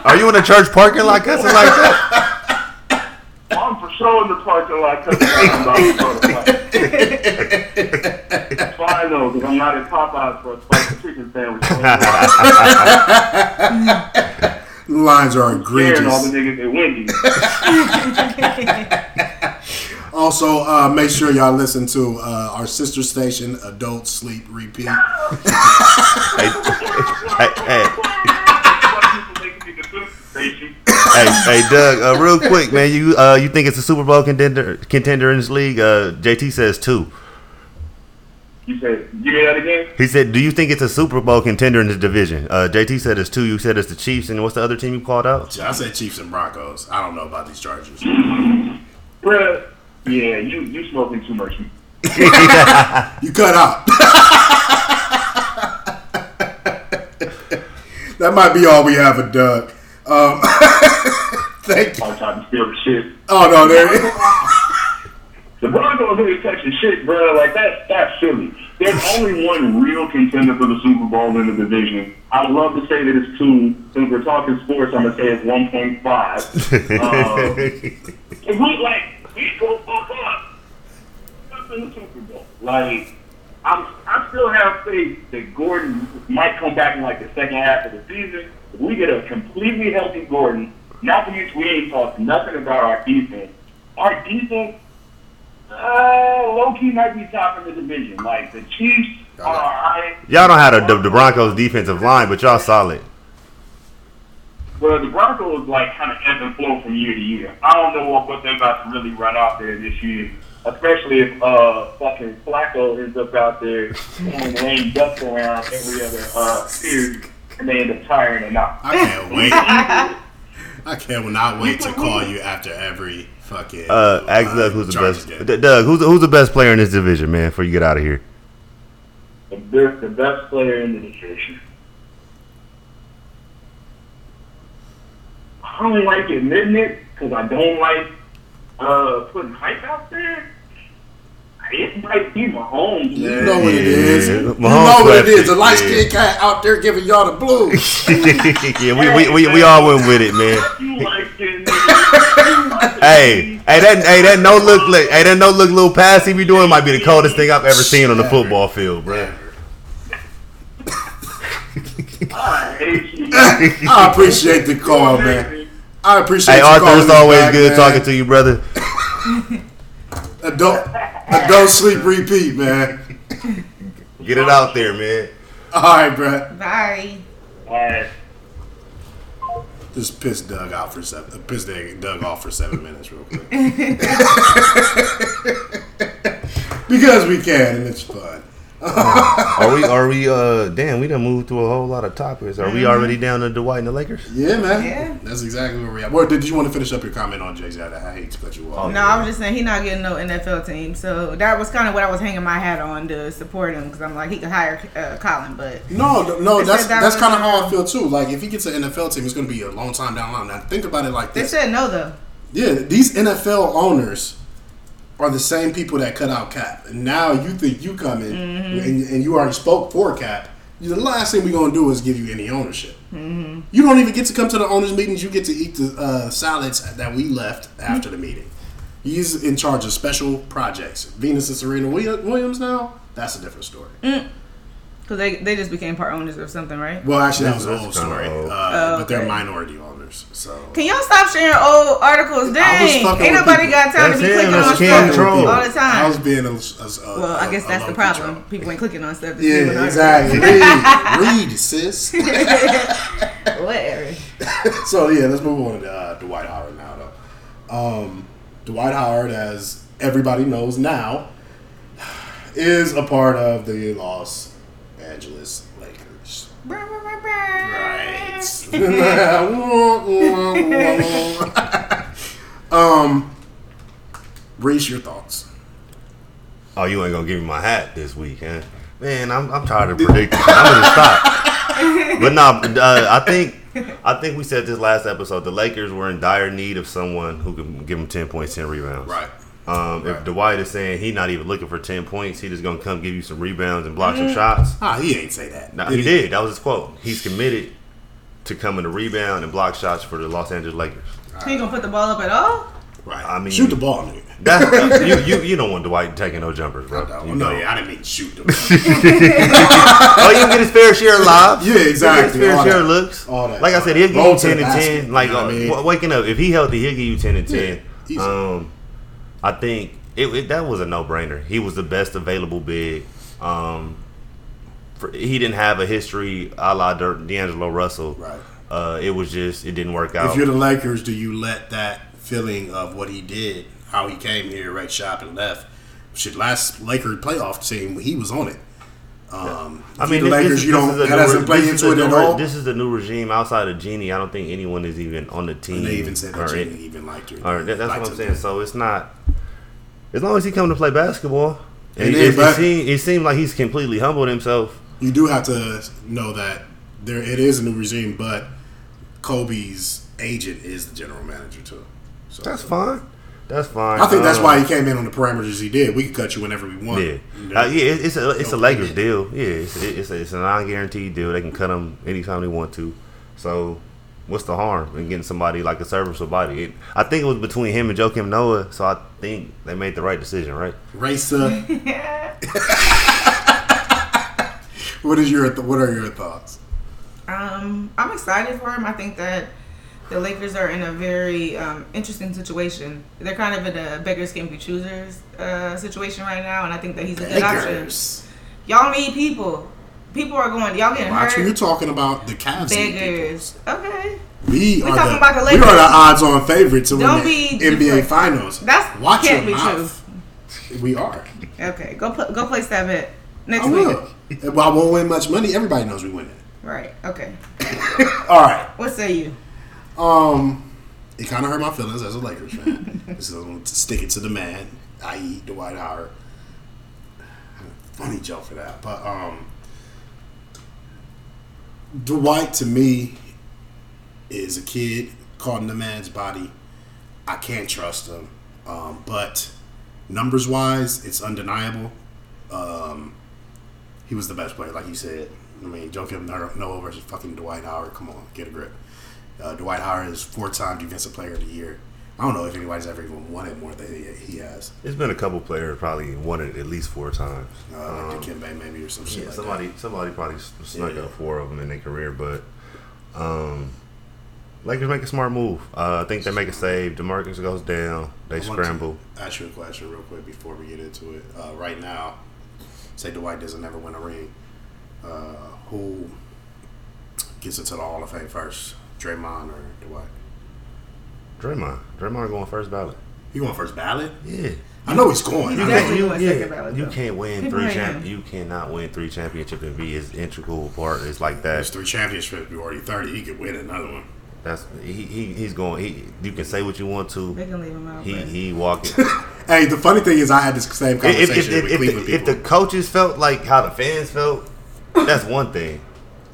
Are you in a church parking lot cussing like that? I'm for sure in the parking lot because I'm about to go to play. It's fine though, because I'm not at Popeyes for a spicy chicken sandwich. Lines are Scaring all the egregious. niggas at Wendy's. Also, uh, make sure y'all listen to uh, our sister station, Adult Sleep Repeat. Hey, hey, hey. Hey, hey, Doug. Uh, real quick, man. You uh, you think it's a Super Bowl contender contender in this league? Uh, JT says two. You said, you hear that again? He said, "Do you think it's a Super Bowl contender in this division?" Uh, JT said it's two. You said it's the Chiefs, and what's the other team you called out? I said Chiefs and Broncos. I don't know about these Chargers. Bruh, yeah, you you smoking too much. You cut out. that might be all we have of Doug. Um, thank you. I'm trying steal the shit. Oh no, there. The Broncos ain't touching shit, bro. Like that, that's silly. There's only one real contender for the Super Bowl in the division. I'd love to say that it's two. Since we're talking sports, I'm gonna say it's 1.5. Um, if we like, we go fuck up. Up in the Super Bowl. Like, I'm, I still have faith that Gordon might come back in like the second half of the season. If we get a completely healthy Gordon, not that we ain't talked nothing about our defense. Our defense uh, low key might be top in the division. Like the Chiefs are alright, y'all don't have the, the, Broncos defensive line, but y'all solid. Well, the Broncos like kind of ebb and flow from year to year. I don't know what, what they're about to really run out there this year, especially if uh fucking Flacco ends up out there and lame ducks around every other uh series, and they end up tiring and out. I can't wait. I can't wait to call you after every fucking. Uh, ask Doug who's the best. game. Doug, who's the, who's the best player in this division, man? Before you get out of here. The best, the best player in the division. I don't like admitting it because I don't like uh, putting hype out there. It might be Mahomes, You man. know what it is. Yeah, You know Mahomes what it left is. it, The light yeah. skinned cat out there giving y'all the blues. yeah, we, we, we, we all went with it, man. You like it. Hey, hey, that hey that no look, look hey that no look little pass he be doing might be the coldest thing I've ever seen on the football field, bro. I hate you. I appreciate the call, man. I appreciate the call. Hey you Arthur, calling it's always back, good man. talking to you, brother. Adult, adult sleep repeat, man. Get it out there, man. All right, bro. Bye. All right. Just piss Doug out for seven. Piss Doug off for seven minutes, real quick. because we can, and it's fun. Are we are we uh damn we done moved through a whole lot of topics. Are we already down to Dwight and the Lakers? Yeah, man. Yeah. That's exactly where we're at. Well, did you want to finish up your comment on Jay Z? I hate to cut you off. No, I was just saying he's not getting no NFL team, so that was kind of what I was hanging my hat on to support him because I'm like he could hire uh, Colin, but No, no, no that's that that's kind of how I um, feel too. Like if he gets an NFL team, it's going to be a long time down the line. Now think about it like this. they said no though. yeah, these NFL owners are the same people that cut out Cap, and now you think you come in and, and you already spoke for Cap. The last thing we're going to do is give you any ownership. You don't even get to come to the owners' meetings. You get to eat the uh, salads that we left after the meeting. He's in charge of special projects. Venus and Serena Williams now. That's a different story. Because they, they just became part owners of something, right? Well, actually, that was an That's old story. Uh, Oh, But they're okay. minority owners, so Can y'all stop sharing old articles? Dang, ain't nobody people. got time That's to be him, clicking that's on stuff all the time. I was being a, a, a Well, I guess that's the problem. control. People ain't clicking on stuff. to see what Yeah, exactly. read, read, sis. Whatever. so yeah, let's move on to uh, Dwight Howard now, though. Um, Dwight Howard, as everybody knows now, is a part of the Los Angeles. Right. um, Reese, your thoughts. Oh, you ain't gonna give me my hat this week, huh? Man, I'm, I'm tired of predicting. I'm gonna stop. But no, uh, I think I think we said this last episode. The Lakers were in dire need of someone who can give them ten points, ten rebounds. Right. Um, Right. If Dwight is saying he's not even looking for ten points, he just gonna come give you some rebounds and block some shots. Ah, he ain't say that. No, he did. That was his quote. He's committed to coming to rebound and block shots for the Los Angeles Lakers. He ain't gonna put the ball up at all? Right. I mean- shoot the ball, nigga. That you, you you don't want Dwight taking no jumpers, bro. No, You no, don't. yeah, I didn't mean shoot the ball. Oh, you can get his fair share of lobs. Yeah, exactly. Get his fair All share that. of looks. All that. Like I said, he'll give Roll you to ten and basket, ten. Like you know uh, I mean? waking up, if he healthy, he'll give you ten and ten. easy. um, I think it, it that was a no brainer. He was the best available big. Um, for, he didn't have a history a la D'Angelo Russell. Right. Uh, it was just it didn't work out. If you're the Lakers, do you let that feeling of what he did, how he came here, right shop and left? Should last Laker playoff team, he was on it. Um, I mean, the Lakers, is- you don't. That doesn't re- play this is into it new at all. This is the new regime outside of Jeanie. I don't think anyone is even on the team. And they even said that Jeanie even liked her. Or that, that's Liked what I'm saying. So it's not as long as he come to play basketball. And it, it, seemed, it seemed like he's completely humbled himself. You do have to know that there it is a new regime, but Kobe's agent is the general manager too. So That's fine. That's fine. I think that's Um, why he came in on the parameters he did. We could cut you whenever we want. Yeah, You know? uh, yeah. it- It's a it's a Lakers deal. Yeah, it's it's a, it's a non guaranteed deal. They can cut him anytime they want to. So. What's the harm in getting somebody like a serviceable body? It, I think it was between him and Joakim Noah, so I think they made the right decision, right? Racer. what is your what are your thoughts? Um, I'm excited for him. I think that the Lakers are in a very um, interesting situation. They're kind of in a beggars can't be choosers uh, situation right now, and I think that he's a good option. Lakers. Y'all need people. People are going. Y'all getting Watch who you're talking about. The Cavs. Beggars. Okay. We, are talking the, about the we are the odds-on favorite to Don't win be the NBA Finals. That's Watch can't your be mouth. We are. Okay. Go pl- go place that bet next I week. will. Well, I won't win much money. Everybody knows we win it. Right. Okay. All right. What say you? Um, it kind of hurt my feelings as a Lakers fan. so to stick it to the man, i.e., Dwight Howard. Funny joke for that, but um, Dwight to me is a kid caught in the man's body. I can't trust him, um, but numbers wise, it's undeniable. Um, he was the best player, like you said. I mean, don't give him no versus fucking Dwight Howard. Come on, get a grip. Uh, Dwight Howard is four-time Defensive Player of the Year. I don't know if anybody's ever even won it more than he, he has. There's been a couple players probably won it at least four times. Uh, Um, like Dikembe maybe or some shit yeah, like somebody somebody probably snuck Yeah. up four of them in their career, but um, Lakers make a smart move. Uh, I think they make a save. DeMarcus goes down. They that. I scramble. Ask you a question real quick before we get into it. Uh, right now, say Dwight doesn't ever win a ring. Uh, who gets into the Hall of Fame first, Draymond or Dwight? Draymond. Draymond going first ballot. He going first ballot? Yeah. I know he's going. I He's know- definitely you, yeah, ballot, you can't win People three hate champ. You cannot win three championships and be his integral part. It's like that. There's three championships. We're already thirty. He could win another one. That's he, he he's going. He you can say what you want to. They can leave him out. He but- he walking. Hey, the funny thing is, I had this same if, conversation if, if, with if, Cleveland the, if the coaches felt like how the fans felt, that's one thing.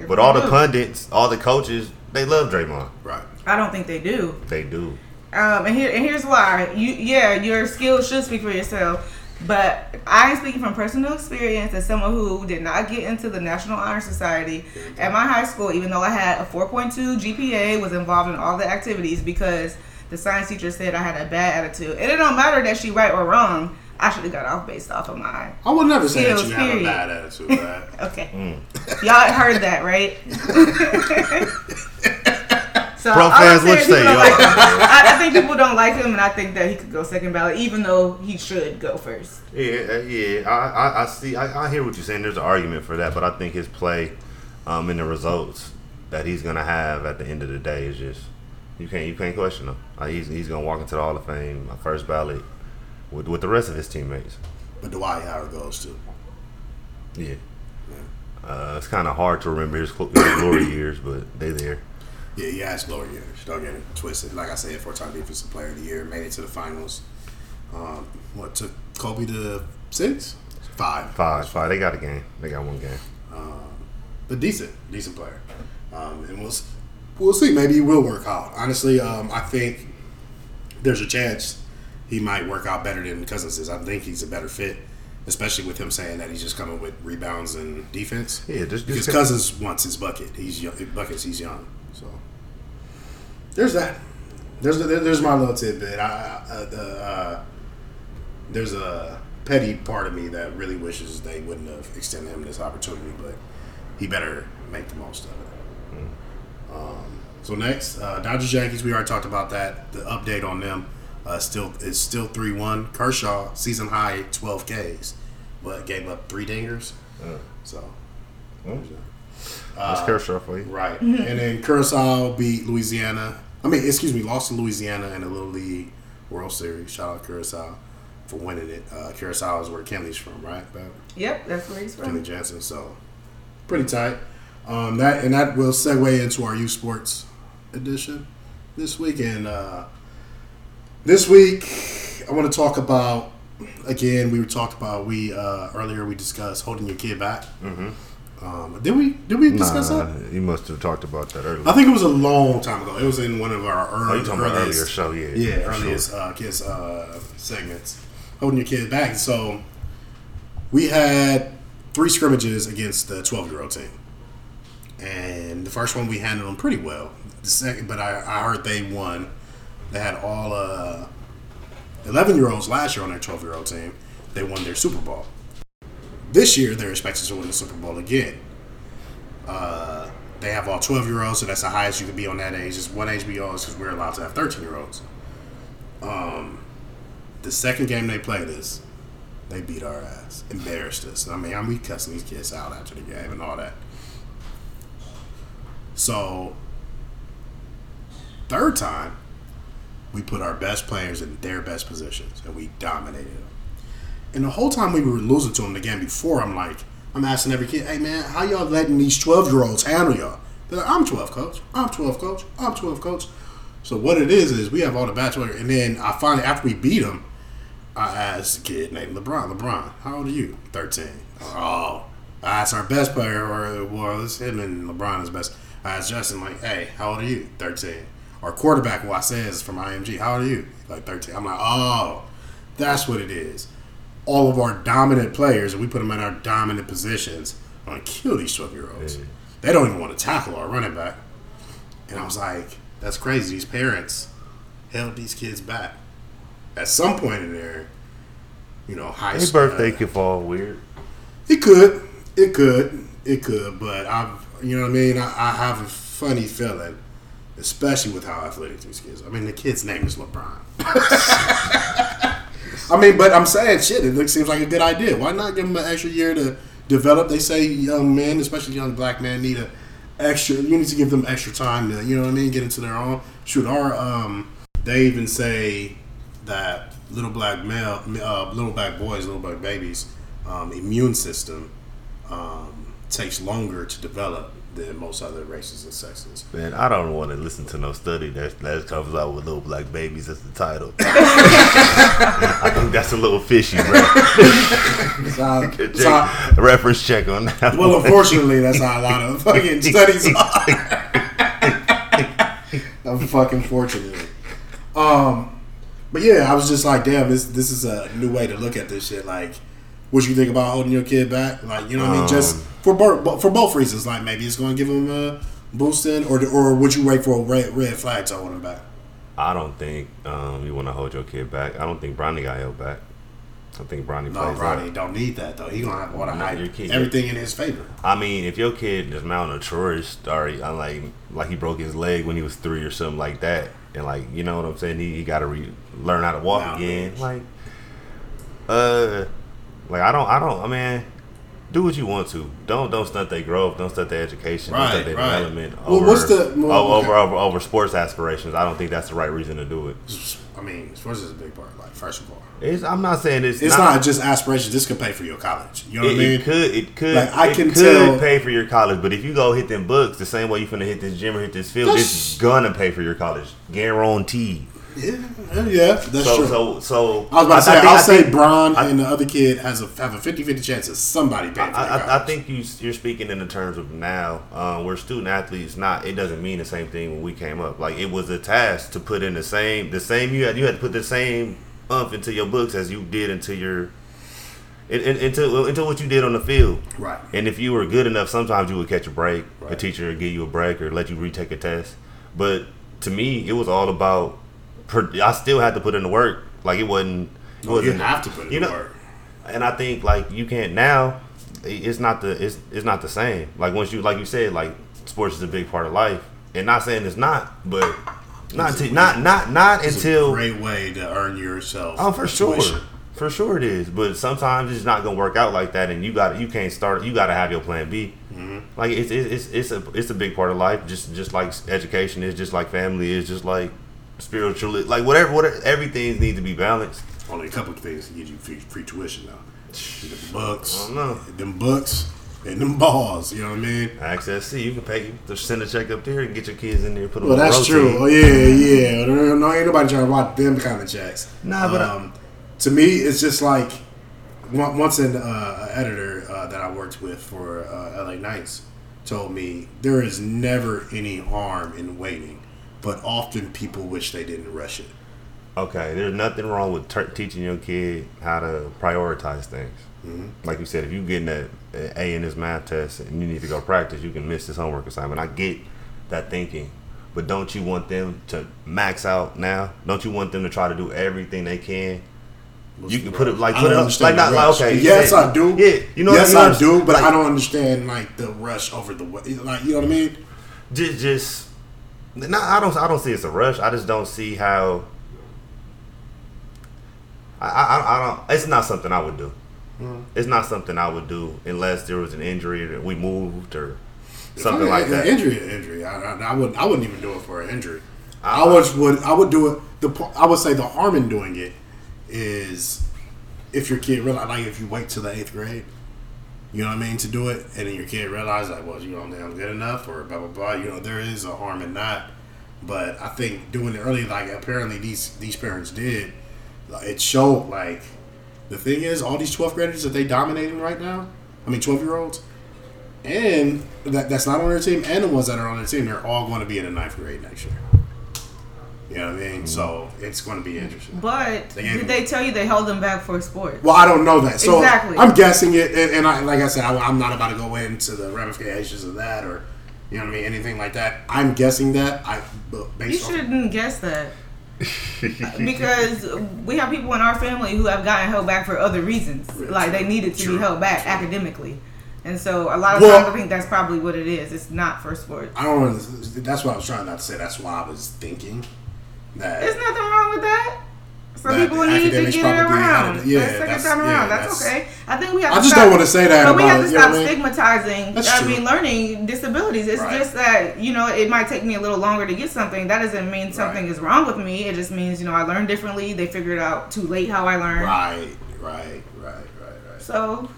But all the pundits, all the coaches, they love Draymond. right. I don't think they do. They do. Um, and here and here's why. You yeah, your skills should speak for yourself. But I am speaking from personal experience as someone who did not get into the National Honor Society at my high school, even though I had a 4.2 GPA, was involved in all the activities because the science teacher said I had a bad attitude. And it don't matter that she right or wrong. I should have got off based off of my. I would never say that Skills, you have a bad attitude. for that. Okay, y'all heard that right? so Pro all I'm fans, what you say, don't like. I, I think people don't like him, and I think that he could go second ballot, even though he should go first. Yeah, uh, yeah. I, I, I see. I, I hear what you're saying. There's an argument for that, but I think his play, um, and the results that he's gonna have at the end of the day is just you can't you can't question him. Uh, he's he's gonna walk into the Hall of Fame, uh, first ballot, with with the rest of his teammates. But Dwight Howard goes too. Yeah. Uh, it's kind of hard to remember his, his glory years, but they there. Yeah, he has glory years. Don't get it twisted. Like I said, four-time Defensive Player of the Year, made it to the finals. Um, what took Kobe to six, five, Five, five. They got a game. They got one game. but decent, decent player. Um, and we'll we'll see. Maybe he will work out. Honestly, um, I think there's a chance he might work out better than Cousins is. I think he's a better fit, especially with him saying that he's just coming with rebounds and defense. Yeah, just because just Cousins wants his bucket. He's young, buckets. He's young, so there's that. There's there- there's my little tidbit. I, I uh, the, uh, there's a petty part of me that really wishes they wouldn't have extended him this opportunity, but he better make the most of it. Um, so next, uh, Dodgers Yankees. We already talked about that. The update on them uh, still is still three one. Kershaw season high twelve Ks, but gave up three dingers. So That's Kershaw for you. Right. and then Curacao beat Louisiana. I mean, excuse me, lost to Louisiana in the Little League World Series. Shout out to Curacao for winning it. Uh, Curacao is where Kenley's from, right? But Yep, that's where he's Kenley from. Jansen. So pretty tight. Um, that and that will segue into our youth sports edition this week. And uh, this week, I want to talk about again. We were talked about we uh, earlier. We discussed holding your kid back. Mm-hmm. Um, did we? Did we discuss Nah, that? you must have talked about that earlier. I think it was a long time ago. It was in one of our Oh, early, talking about earlier earliest, show? Yeah, yeah, for sure. uh, kids uh, segments. Holding your kid back. So we had three scrimmages against the twelve-year-old team, and the first one we handled them pretty well. The second, but I, I heard they won. They had all uh, eleven-year-olds last year on their twelve-year-old team. They won their Super Bowl. This year, they're expected to win the Super Bowl again. Uh, they have all 12 year olds, so that's the highest you can be on that age. It's one HBO because we're allowed to have 13 year olds. Um, the second game they played is They beat our ass, embarrassed us. I mean, I'm we cussing these kids out after the game and all that. So, third time, we put our best players in their best positions and we dominated them. And the whole time we were losing to them the game before, I'm like, I'm asking every kid, hey man, how y'all letting these 12 year olds handle y'all? They're like, I'm 12, coach. I'm 12, coach. I'm 12, coach. So what it is is we have all the bachelor, and then I finally after we beat them, I asked the kid named LeBron. LeBron, how old are you? 13. Oh, asked our best player, or well, it's him and LeBron is best. I asked Justin, like, hey, how old are you? 13. Our quarterback, who I said is from IMG, how old are you? Like 13. I'm like, oh, that's what it is. All of our dominant players, and we put them in our dominant positions, are going to kill these 12 year olds. They don't even want to tackle our running back. And I was like, that's crazy. These parents held these kids back. At some point in there, you know, high His school. birthday could fall weird. It could. It could. It could. But I've, you know what I mean? I, I have a funny feeling, especially with how athletic these kids. Are. I mean, the kid's name is LeBron. I mean, but I'm saying shit. It looks, seems like a good idea. Why not give them an extra year to develop? They say young men, especially young black men, need a extra. You need to give them extra time to, you know what I mean, get into their own. Shoot, our um, they even say that little black male, uh, little black boys, little black babies, um, immune system um, takes longer to develop than most other races and sexes. Man, I don't want to listen to no study that that comes out with little black babies as the title. I think that's a little fishy, bro. So Check- so I- reference check on that. well, one. unfortunately, that's how a lot of fucking studies are. fucking fortunately. Um, but yeah, I was just like, damn, this this is a new way to look at this shit. Like, what you think about holding your kid back? Like, you know what I mean? Just Um, for both for both reasons. Like, maybe it's going to give him a boost in, or or would you wait for a red red flag to hold him back? I don't think um, you want to hold your kid back. I don't think Bronny got held back. I think Bronny No, plays. Ronnie out. don't need that though. He gonna have want to No, hide your kid- everything in his favor. I mean, if your kid is mounting a malnourished, or uh, like like he broke his leg when he was three or something like that, and like you know what I'm saying, he, he got to re- learn how to walk again. Like, uh, like I don't, I don't, I mean, do what you want to. Don't don't stunt their growth. Don't stunt their education. don't stunt their right. development. Well, over, what's the- well, okay. over, over over sports aspirations? I don't think that's the right reason to do it. I mean, sports is a big part. Like, first of all, It's, I'm not saying it's, it's not, just aspirations. This could pay for your college. You know what It, I mean? it could, it could, Like, I it can could tell- pay for your college. But if you go hit them books the same way you finna hit this gym or hit this field, it's gonna pay for your college, guaranteed. Yeah, yeah, that's so, true. so, so I was about to say, I will say think- Braun I- and the other kid has a have a 50-50 chance of somebody paying I, I, think you you're speaking in the terms of now. Um, where student athletes not it doesn't mean the same thing when we came up. Like it was a task to put in the same the same you had you had to put the same umph into your books as you did into your in, in, into into what you did on the field. Right. And if you were good enough, sometimes you would catch a break. A teacher would give you a break or let you retake a test. But to me, it was all about. I still had to put in the work. Like it wasn't. It No, you wasn't have to put in you the know, work. and I think like you can't now. It's not the it's it's not the same. Like once you like you said like sports is a big part of life, and not saying it's not, but not until not not not It's until a great way to earn yourself. Oh, for sure, for sure it is. But sometimes it's not gonna work out like that, and you got you can't start. You got to have your plan B. Mm-hmm. Like it's, it's it's it's a it's a big part of life. Just just like education is, just like family is, just like spiritual. Like whatever, whatever. Everything needs to be balanced. Only a couple things to get you free, free tuition though. Them books, I don't know. them books, and them balls. You know what I mean? Access C, you can pay. You send a check up there and get your kids in there. Put them Well, that's true. Oh yeah, yeah. No, no, ain't nobody trying to watch them kind of checks. Nah, but I- um, to me, it's just like once an uh, editor uh, that I worked with for uh, LA Knights told me there is never any harm in waiting, but often people wish they didn't rush it. Okay, there's nothing wrong with ter- teaching your kid how to prioritize things. Like you said, if you getting uh, A in this math test and you need to go practice, you can miss this homework assignment. I get that thinking, but don't you want them to max out now? Don't you want them to try to do everything they can? You can put it like I put don't it up, like not like okay. Yes, said- I do. Yeah, you know. yes, what I do, but like, I don't understand like the rush over the way. Like you know what I mean? just just no, I don't I don't see it's a rush. I just don't see how I, I, I don't. It's not something I would do. Mm-hmm. It's not something I would do unless there was an injury that we moved or something like that. Injury, injury. I, I, I would. I wouldn't even do it for an injury. I would. Would I would do it? The I would say the harm in doing it is if your kid realize like if you wait till the eighth grade. You know what I mean to do it, and then your kid realizes like, well, you think I'm good enough, or blah blah blah. You know, there is a harm in that, but I think doing it early, like apparently these these parents did, it showed like the thing is all these 12th graders that they dominating right now. I mean, 12 year olds, and that that's not on their team, and the ones that are on their team, they're all going to be in the ninth grade next year. You know what I mean? Mm. So it's going to be interesting. But They did they tell you they held them back for sport? Well, I don't know that. So Exactly. I'm guessing it, and, and I, like I said, I, I'm not about to go into the ramifications of that or you know what I mean, anything like that. I'm guessing that I but You shouldn't guess that. because we have people in our family who have gotten held back for other reasons. Really like they needed to True. be held back True. academically. And so a lot of Well- times I think that's probably what it is. It's not for sports. I don't. know, That's what I was trying not to say. That's why I was thinking that. There's nothing wrong with that. Some That people need to get it around. Yeah, second that's- time yeah, around. That's, that's- okay. I think we have. I to just stop, don't wanna say that But we have to you know stop stigmatizing. That's uh, I true. mean, learning disabilities. It's Right. just that you know it might take me a little longer to get something. That doesn't mean something Right. is wrong with me. It just means you know I learned differently. They figured out too late how I learned. Right, right, right, right, right. So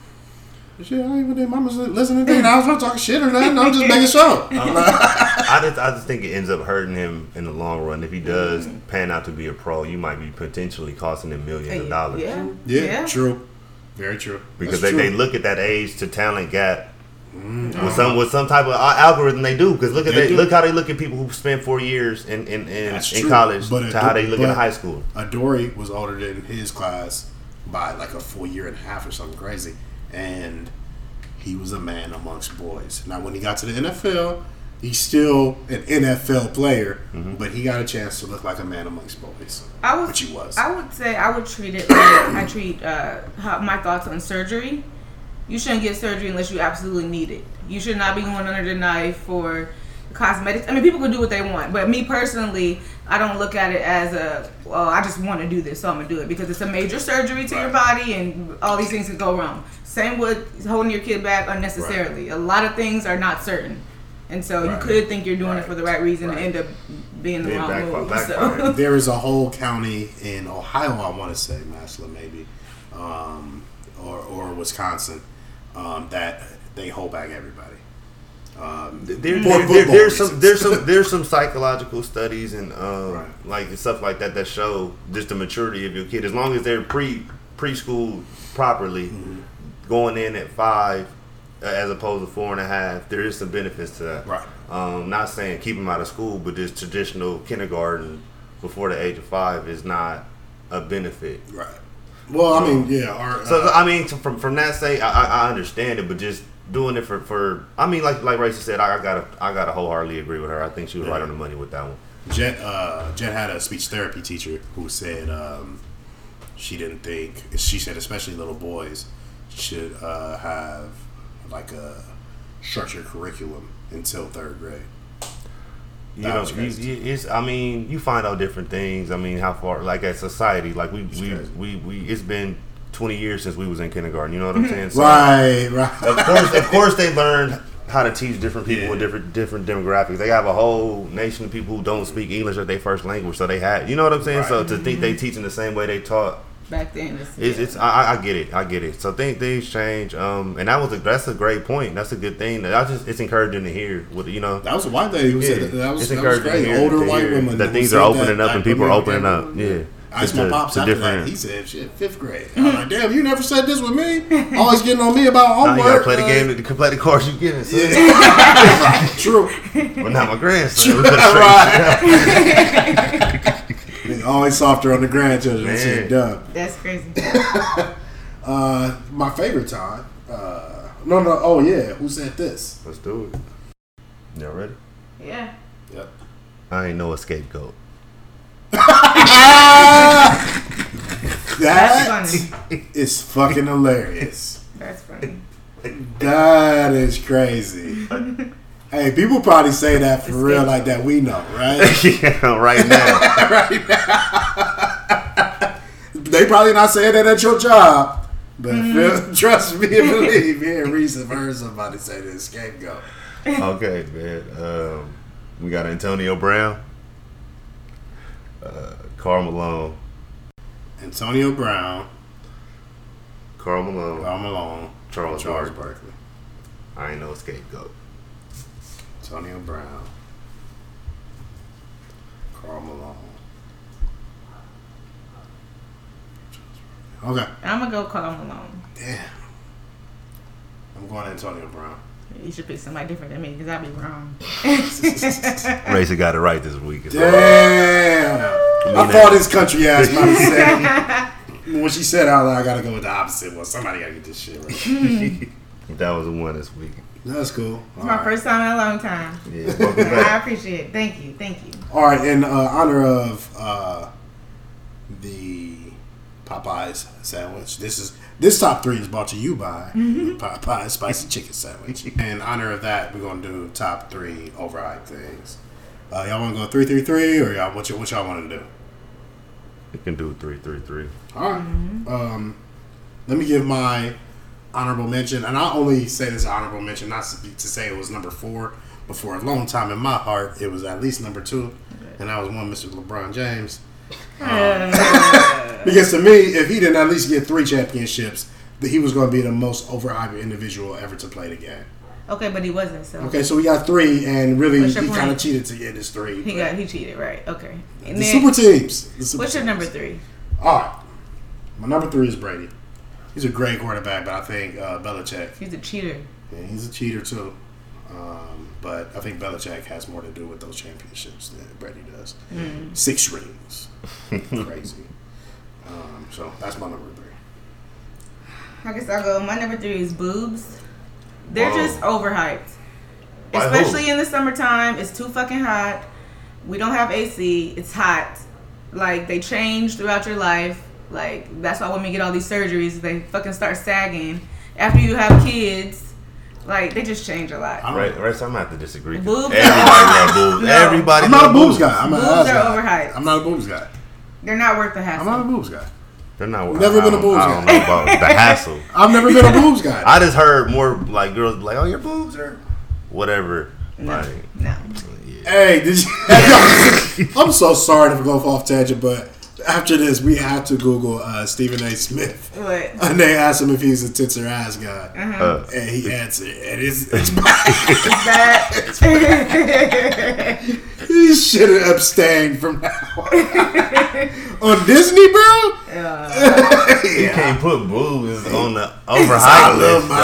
Shit, I ain't even mama's listening to me. I was not talking shit or nothing. I'm just making sure. Um, I just, I just think it ends up hurting him in the long run. If he does mm-hmm. pan out to be a pro, you might be potentially costing him millions of dollars. yeah, yeah, true. Very true. Because That's they, they look at that age to talent gap mm-hmm. with some with some type of uh, algorithm they do. Because look at They they, look how they look at people who spend four years in in, in, in true. college But to it- how they look but- at high school. Adori was older than his class by like a full year and a half or something crazy, and he was a man amongst boys. Now, when he got to the NFL, he's still an NFL player, Mm-hmm. but he got a chance to look like a man amongst boys. I would. Which he was. I would say I would treat it like I treat uh, how, my thoughts on surgery. You shouldn't get surgery unless you absolutely need it. You should not be going under the knife for cosmetics. I mean, people can do what they want, but me personally, I don't look at it as a well. I just want to do this, so I'm gonna do it because it's a major surgery to your body, and all these things can go wrong. Same with holding your kid back unnecessarily. A lot of things are not certain, and so Right. you could think you're doing Right. it for the right reason Right. and end up being the Being wrong backfire- move. backfired. So. there is a whole county in Ohio, I want to say, Massillon maybe, um, or, or Wisconsin, um, that they hold back everybody. Um, There, there, there- there's some there's some there's some psychological studies and um, Right. like stuff like that that show just the maturity of your kid. As long as they're pre preschool properly, Mm-hmm. going in at five uh, as opposed to four and a half, there is some benefits to that. Right. Um, not saying keep them out of school, but just traditional kindergarten before the age of five is not a benefit. Right. Well, I mean, yeah. Our, So uh, I mean, from from that I, I, I understand it, but just doing it for, for I mean, like like Rachel said, I, I gotta I gotta wholeheartedly agree with her. I think she was right on the money with that one. Jen, uh, Jet had a speech therapy teacher who said um, she didn't think she said especially little boys should uh, have like a structured curriculum until third grade. You That know, you, you, it's I mean, you find out different things. I mean, how far like as society, like we we, we we it's been twenty years since we was in kindergarten. You know what I'm saying? So, Right, right. Of course, of course, they learned how to teach different people Yeah. with different different demographics. They have a whole nation of people who don't speak English as their first language, so they had, you know what I'm saying. So Right. to think they teaching the same way they taught back then. It's, It's, it's I, I- I get it, I get it. So think things change, um, and that was a that's a great point. That's a good thing. That I just it's encouraging to hear. With you know, That was a white lady who yeah, said that, that was, it's that was encouraging great. to hear, Older to white hear women that who things are opening that up and people are opening became- up. Yeah, I asked Just my pops to after different- that. He said, "Shit, fifth grade." I was like, "Damn, you never said this with me. Always getting on me about Now homework." you gotta play the game, to play the cards you giving. So. Yeah, true. But not my grandson. right. Always softer on the grandchildren. That shit Man. dumb. That's crazy. Uh, my favorite time. Uh, no, no. Oh yeah. Who said this? Let's do it. Y'all ready? Yeah. Yep. I ain't no scapegoat. That's That funny. is fucking hilarious. That's funny. That is crazy. Hey, people probably say that for real, like that we know, right? yeah, right now. right now. they probably not saying that at your job, but feel, trust me and believe me. And Reese have heard somebody say this scapegoat. okay, man. Um, we got Antonio Brown, uh, Karl Malone, Antonio Brown, Karl Malone, Karl Malone, Charles Charles Barkley. Barkley, I ain't no scapegoat. Antonio Brown, Karl Malone. Okay, I'm gonna go Karl Malone. damn. I'm going Antonio Brown. You should pick somebody different than me because I'd be wrong. Racer got it right this week. as well. Damn. I thought his country ass about to when she said out loud, I gotta go with the opposite. Well, somebody gotta get this shit right. That was the one this week. That's cool. It's my first time in a long time. Yeah, I appreciate it. Thank you. Thank you. All right, in uh, honor of uh, the Popeyes sandwich, this is this top three is brought to you by Popeyes spicy chicken sandwich. In honor of that, we're gonna do top three overhyped things. Uh, y'all want to go three, three, three, or y'all what, y- what y'all want to do? You can do three, three, three. All right. Um, let me give my honorable mention, and I only say this honorable mention not to, to say it was number four, but for a long time in my heart, it was at least number two, and that was one Mr. LeBron James. Um, because to me, if he didn't at least get three championships, that he was going to be the most overhyped individual ever to play the game. Okay, but he wasn't. So Okay, so we got three, and really he kind of cheated to get his three. he got he cheated, right? Okay. And the then, super teams. the super what's your teams. number three? All right. My number three is Brady. He's a great quarterback, but I think uh, Belichick, He's a cheater. yeah, he's a cheater too. Um, but I think Belichick has more to do with those championships than Brady does. Six rings. Crazy. Um, so that's my number three. I guess I'll go. My number three is boobs. They're Whoa. just overhyped. By who? Especially in the summertime. It's too fucking hot. We don't have AC. It's hot. Like they change throughout your life. Like that's why women get all these surgeries. They fucking start sagging after you have kids. Like they just change a lot. I don't- Right, right. So I'm gonna have to disagree. 'cause Boobs Everybody are- boobs. No. Everybody I'm not a love boobs guy. I'm an Boobs ass are guy. overhyped. I'm not a boobs guy. They're not worth the hassle. I'm not a boobs guy. They're not. Worth. Never I been a don't- boobs I don't know about the hassle. I've never been a boobs guy. I just heard more like girls be like, "Oh, your boobs are whatever." No, Like, no. yeah. Hey, did you? I'm so sorry to go off tangent, but after this, we have to Google uh, Stephen A. Smith. What? And they asked him if he's a tits or ass guy, Uh, and he answered, and it's, it's That he should have abstained from that one. on Disney, bro. you yeah. can't put boobs on the I overhyped love list. my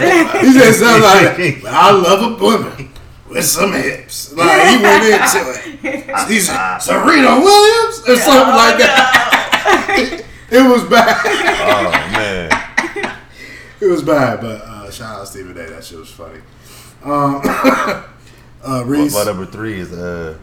though. overhyped. He said something like, "I love a woman with some hips." Like he went into it. He said, "Serena Williams" or something like that. it was bad. Oh man, It was bad, but uh, shout out Stephen A. That shit was funny. Um, uh, Reese. my number three is uh,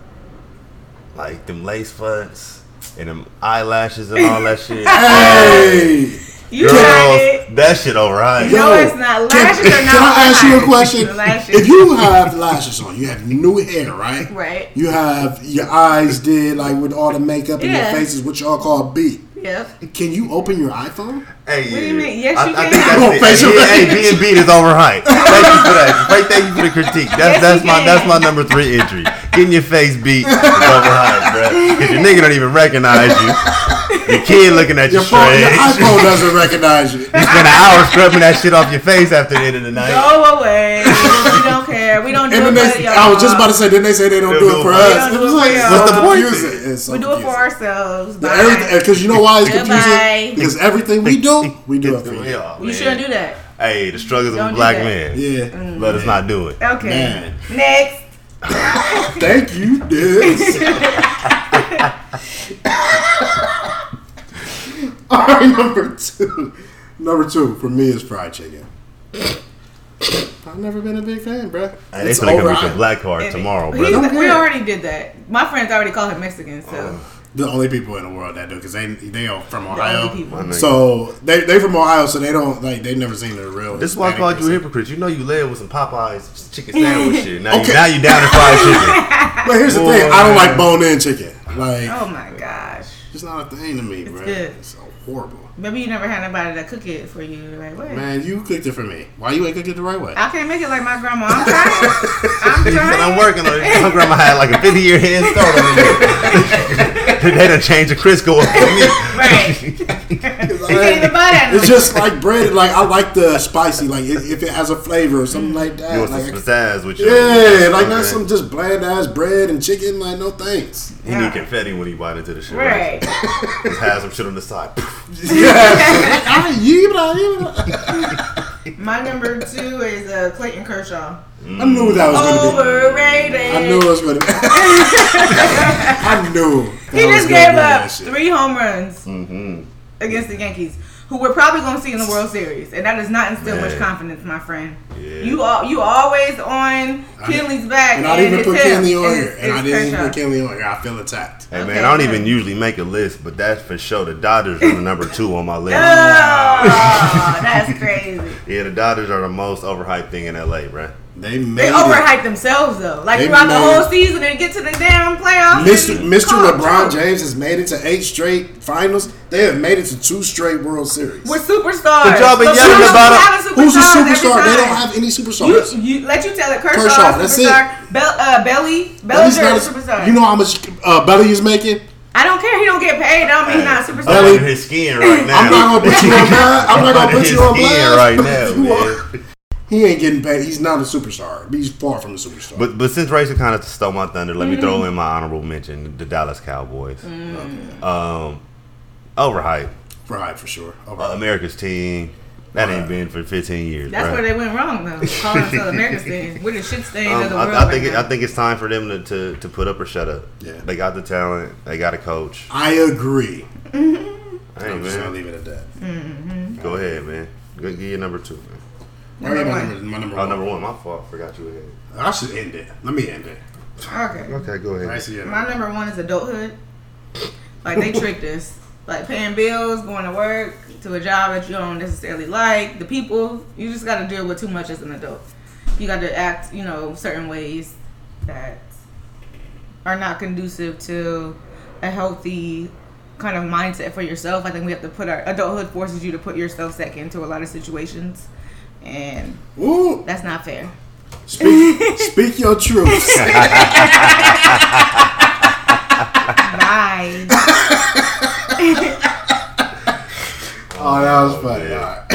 like them lace fronts and them eyelashes and all that shit. Hey, You got it. Girls, that shit overhyped. No, it's not. Lashes can, are not Can I ask you a question? If you have lashes on, you have new hair, right? Right. You have your eyes did like with all the makeup and Yeah. your faces, what y'all call beat. Yep. Can you open your iPhone? Hey, What do you mean? Yes, I, you I can. think Oh, that's it. Hey, recognition. hey, being beat is overhyped. Thank you for that. Right, thank you for the critique. That's Yes, that's my can. that's my number three entry. Getting your face beat is overhyped, bro. Because your nigga don't even recognize you. Your kid looking at you Your phone, strange. your iPhone doesn't recognize you. You spend an hour scrubbing that shit off your face after the end of the night. Go away. we don't care. We don't do And it for y'all. I was just about to say, didn't they say they don't do do it for us? It was like do it so for What's the point? so we do it for ourselves. The Bye. everything- Because you know why it's confusing? Because everything we do, we do it for you. Yeah, You shouldn't do that. Hey, the struggles of Don't a black that. man. Yeah. Let us mm. not do it. Okay. Man. Next. Thank you, Diz. All right, number two. Number two for me is fried chicken. I've never been a big fan, bruh. Hey, they It's finna come with overhyped. the black card tomorrow, He's- bro. We already did that. My friends already call him Mexican, so oh. The only people in the world that do because they they are from Ohio. only people. My nigga. So they they from Ohio, so they don't like they never seen the real. This is why I Hispanic called you a hypocrite. You know you led with some Popeyes chicken sandwich shit. Now, Okay. you, now you down to fried chicken. But here's the thing: I don't like bone in chicken. Like Oh my gosh. just not a thing to me, bro. good. It's so horrible. Maybe you never had nobody that cook it for you. Like, what? Man, you cooked it for me. Why you ain't cook it the right way? I can't make it like my grandma. I'm trying. I'm trying. I'm working on it. My grandma had like a 50 year head start on it. They done changed the Crisco up for me. Right. you can't even buy that. It's just like bread. Like I like the spicy. Like if if it has a flavor or something like that. You want like, some pizzazz with your yeah, like not Okay. some just bland ass bread and chicken. Like no thanks. He need confetti when he bite into the shit. Right. Just have some shit on the side. Yeah. Ah, yibla, yibla. My number two is uh, Clayton Kershaw. I knew that was gonna be. Overrated. I knew it was gonna be. I knew. He just gave up three home runs Mm-hmm. against the Yankees, who we're probably going to see in the World Series, and that does not instill much confidence, my friend. Yeah. You all, you always on Kenley's back, And I didn't even put him, Kenley on here. it's- And I didn't even put Kenley on here. I feel attacked. Hey Okay, man, I don't even usually make a list, but that's for sure. The Dodgers are the number two on my list. Oh, that's crazy. Yeah, the Dodgers are the most overhyped thing in LA, bruh. They made They it. overhyped themselves though. Like They throughout the whole season and get to the damn playoffs. Mr. Mr. LeBron true. James has made it to eight straight finals. They have made it to two straight World Series. We're superstars. But y'all been yelling about it. a Who's a superstar? They don't have any superstars. You, you let you tell it. Kershaw, Kershaw, that's superstar. Bell, uh, Belly, Belly's Bellinger not a- superstar. You know how much uh, Belly is making? I don't care. He don't get paid. I don't mean he's not a superstar. Belly- his skin right now. I'm not gonna put you on blast. I'm not gonna put you on blast right now, you man. are- He ain't getting paid. He's not a superstar. He's far from a superstar. But but since Rachel kind of stole my thunder, let me Mm-hmm. throw in my honorable mention: the Dallas Cowboys. Mm. Um, overhyped. right, for sure. All Uh. America's team. That Right. ain't been for 15 years. That's bruh. where they went wrong though. Calling themselves American stains. We're the shit stain Um, of the world. I, I think right it, now. I think it's time for them to, to, to put up or shut up. Yeah. They got the talent. They got a coach. I agree. Hey I'm just gonna man, leave it at that. Mm-hmm. go ahead, man. Go, give your number two, man. I got my one. number, my number Oh, one. number one. My fault. Forgot you ahead. I should end it. Let me end it. Okay. Okay, go ahead. I see you. My number one is adulthood. Like they tricked us. Like paying bills, going to work, to a job that you don't necessarily like, the people. You just got to deal with too much as an adult. You got to act, you know, certain ways that are not conducive to a healthy kind of mindset for yourself. I think we have to put our adulthood forces you to put yourself second to a lot of situations, and Ooh, that's not fair. speak, speak your truth. Bye. Oh, that was funny. yeah.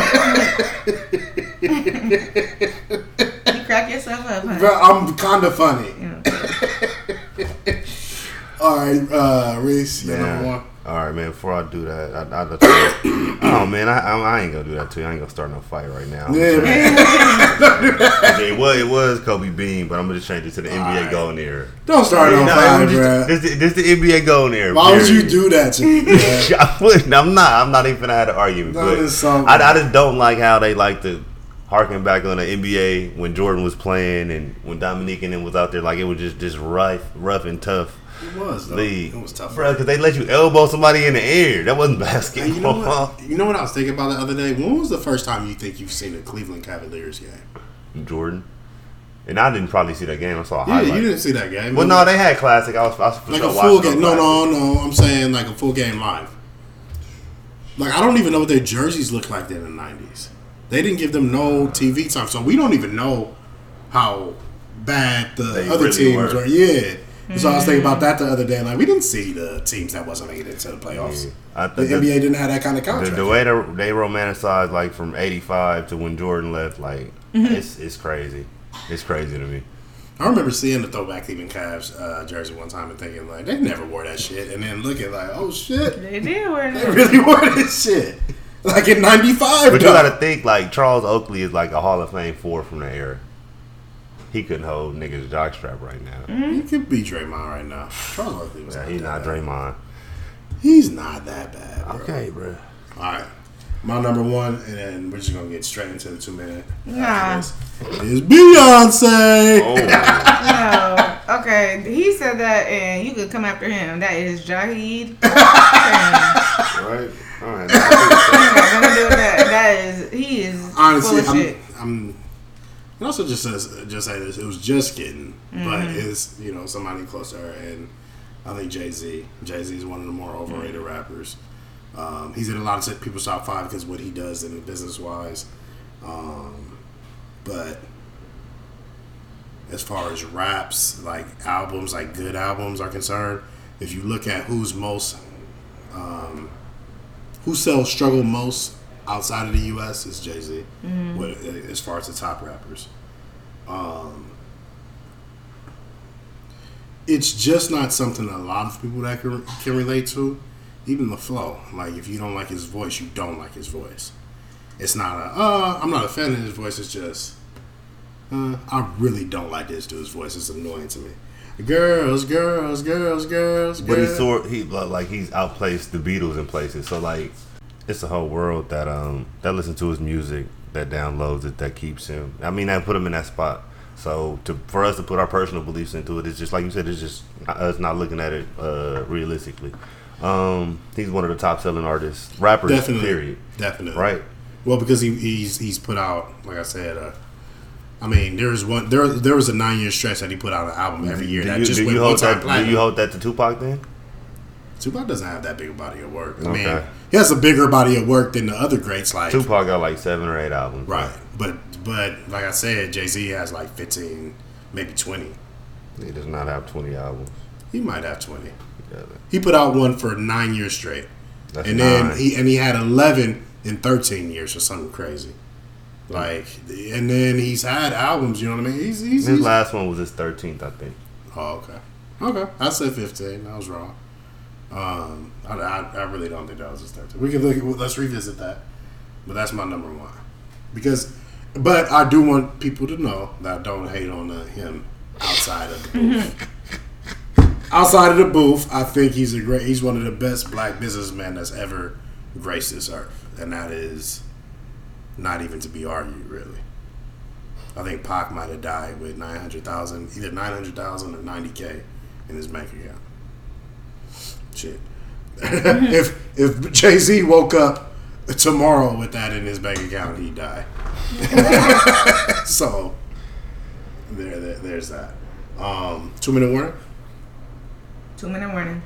You crack yourself up, honey. But I'm kind of funny. Yeah. All right, uh, Reese, your Man. number one. All right, man. Before I do that, I, I, I oh man, I, I, I ain't gonna do that to you. I ain't gonna start no fight right now. Yeah, man. it was it was Kobe Bean, but I'm gonna just change it to the NBA Alright. golden era. Don't start No, on it fire, was just- bro. This, the- this the NBA golden era. Why would you do that to me? man? I wouldn't. I'm not. I'm not even gonna have an argument. No, but song- I, I just don't like how they like to harken back on the NBA when Jordan was playing and when Dominique and them was out there. Like it was just just rough, rough and tough It was, though. league. It was tough. bro. Because they let you elbow somebody in the air. That wasn't Hey, basketball. you know what? You know what I was thinking about the other day? When was the first time you think you've seen a Cleveland Cavaliers game? Jordan. And I didn't probably see that game. I saw a Yeah, highlight. you didn't see that game. Well, no, they had classic. I was, I was for like sure a full game. No, no, no. I'm saying like a full game live. Like I don't even know what their jerseys looked like then in the '90s. They didn't give them no TV time, so we don't even know how bad the They other really teams were. were. Yeah. So I was thinking about that the other day. Like we didn't see the teams that wasn't making it to the playoffs. I think The think NBA didn't have that kind of The, contract. the way they, they romanticize like from '85 to when Jordan left, like Mm-hmm. it's it's crazy. It's crazy to me. I remember seeing the throwback Cleveland Cavs uh, jersey one time and thinking like they never wore that shit, and then looking like, oh shit, They did wear that. they really wore this shit. Like in '95, But you got to think like Charles Oakley is like a Hall of Fame four from the era. He couldn't hold niggas jockstrap right now. Mm-hmm. You could be Draymond right now. Charles Oakley was Yeah, he's not bad. Draymond. He's not that bad. Bro. Okay, bro. All right. My number one, and then we're just gonna get straight into the two minute. Nah. Is Beyonce. Oh, No. Okay. He said that, and you could come after him. That is Jahid. Right. All right. not gonna do that. That is he is Honestly, full. I'm, I'm. And also, just says, just say this. It was just kidding, but it's you know somebody close to her, and I think Jay Z. Jay Z is one of the more overrated rappers. Um, he's in a lot of people's top five because what he does in business wise. Um, but as far as raps, like albums, like good albums are concerned, if you look at who's most, um, who sells struggle most outside of the U.S. is Jay Z. As far as the top rappers, um, it's just not something a lot of people that can, can relate to. Even the flow, like if you don't like his voice, you don't like his voice. It's not a, uh, I'm not a fan of his voice. It's just, uh, I really don't like this dude's voice. It's annoying to me. Girls, girls, girls, girls. But he's girls. sort he like he's outplaced the Beatles in places. So like it's a whole world that um that listen to his music, that downloads it, that keeps him. I mean, that put him in that spot. So to for us to put our personal beliefs into it, it's just like you said, it's just us not looking at it uh, realistically. Um, he's one of the top selling artists, rappers. Definitely. Period. Definitely. Right. Well, because he, he's he's put out, like I said, uh, I mean, there was one there there was a nine year stretch that he put out an album every year Do that you, just do went you one hold time that? Do you hold that to Tupac then? Tupac doesn't have that big a body of work. I Okay. mean, he has a bigger body of work than the other greats, like Tupac got like seven or eight albums. right. But but like I said, Jay Z has like fifteen, maybe twenty. He does not have twenty albums. He might have twenty. together. He put out one for nine years straight, That's and nine. then he and he had eleven in thirteen years or something crazy. Like, and then he's had albums. You know what I mean? He's, he's, his he's last one was his thirteenth, I think. Oh, okay. Okay. I said 15. I was wrong. Um, I, I, I really don't think that was his 13. We can look well, let's revisit that. But that's my number one. Because, but I do want people to know that I don't hate on uh, him outside of the booth. outside of the booth, I think he's a great, he's one of the best black businessmen that's ever graced this earth. And that is not even to be argued, really. I think Pac might have died with nine hundred thousand, either nine hundred thousand or ninety k in his bank account. Shit. if if Jay Z woke up tomorrow with that in his bank account, he'd die. so there, there, there's that. Um, two minute warning. Two minute warning.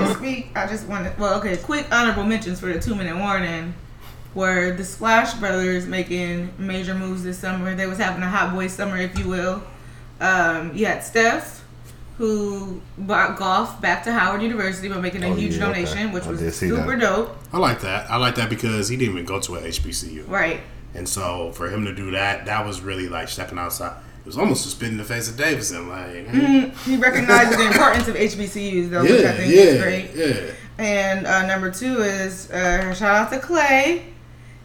This week, I just wanted, well, okay, quick honorable mentions for the two minute warning were the Splash Brothers making major moves this summer. They was having a hot boy summer, if you will. Um, you had Steph, who brought golf back to Howard University by making a Oh, huge yeah, okay. donation, which I was super that. dope. I like that. I like that because he didn't even go to a HBCU. Right. And so for him to do that, that was really like stepping outside. It was almost a spit in the face of Davidson. Like, He recognized the importance of HBCUs, though, which I yeah, think is great. yeah. And uh, number two is uh, shout out to Clay.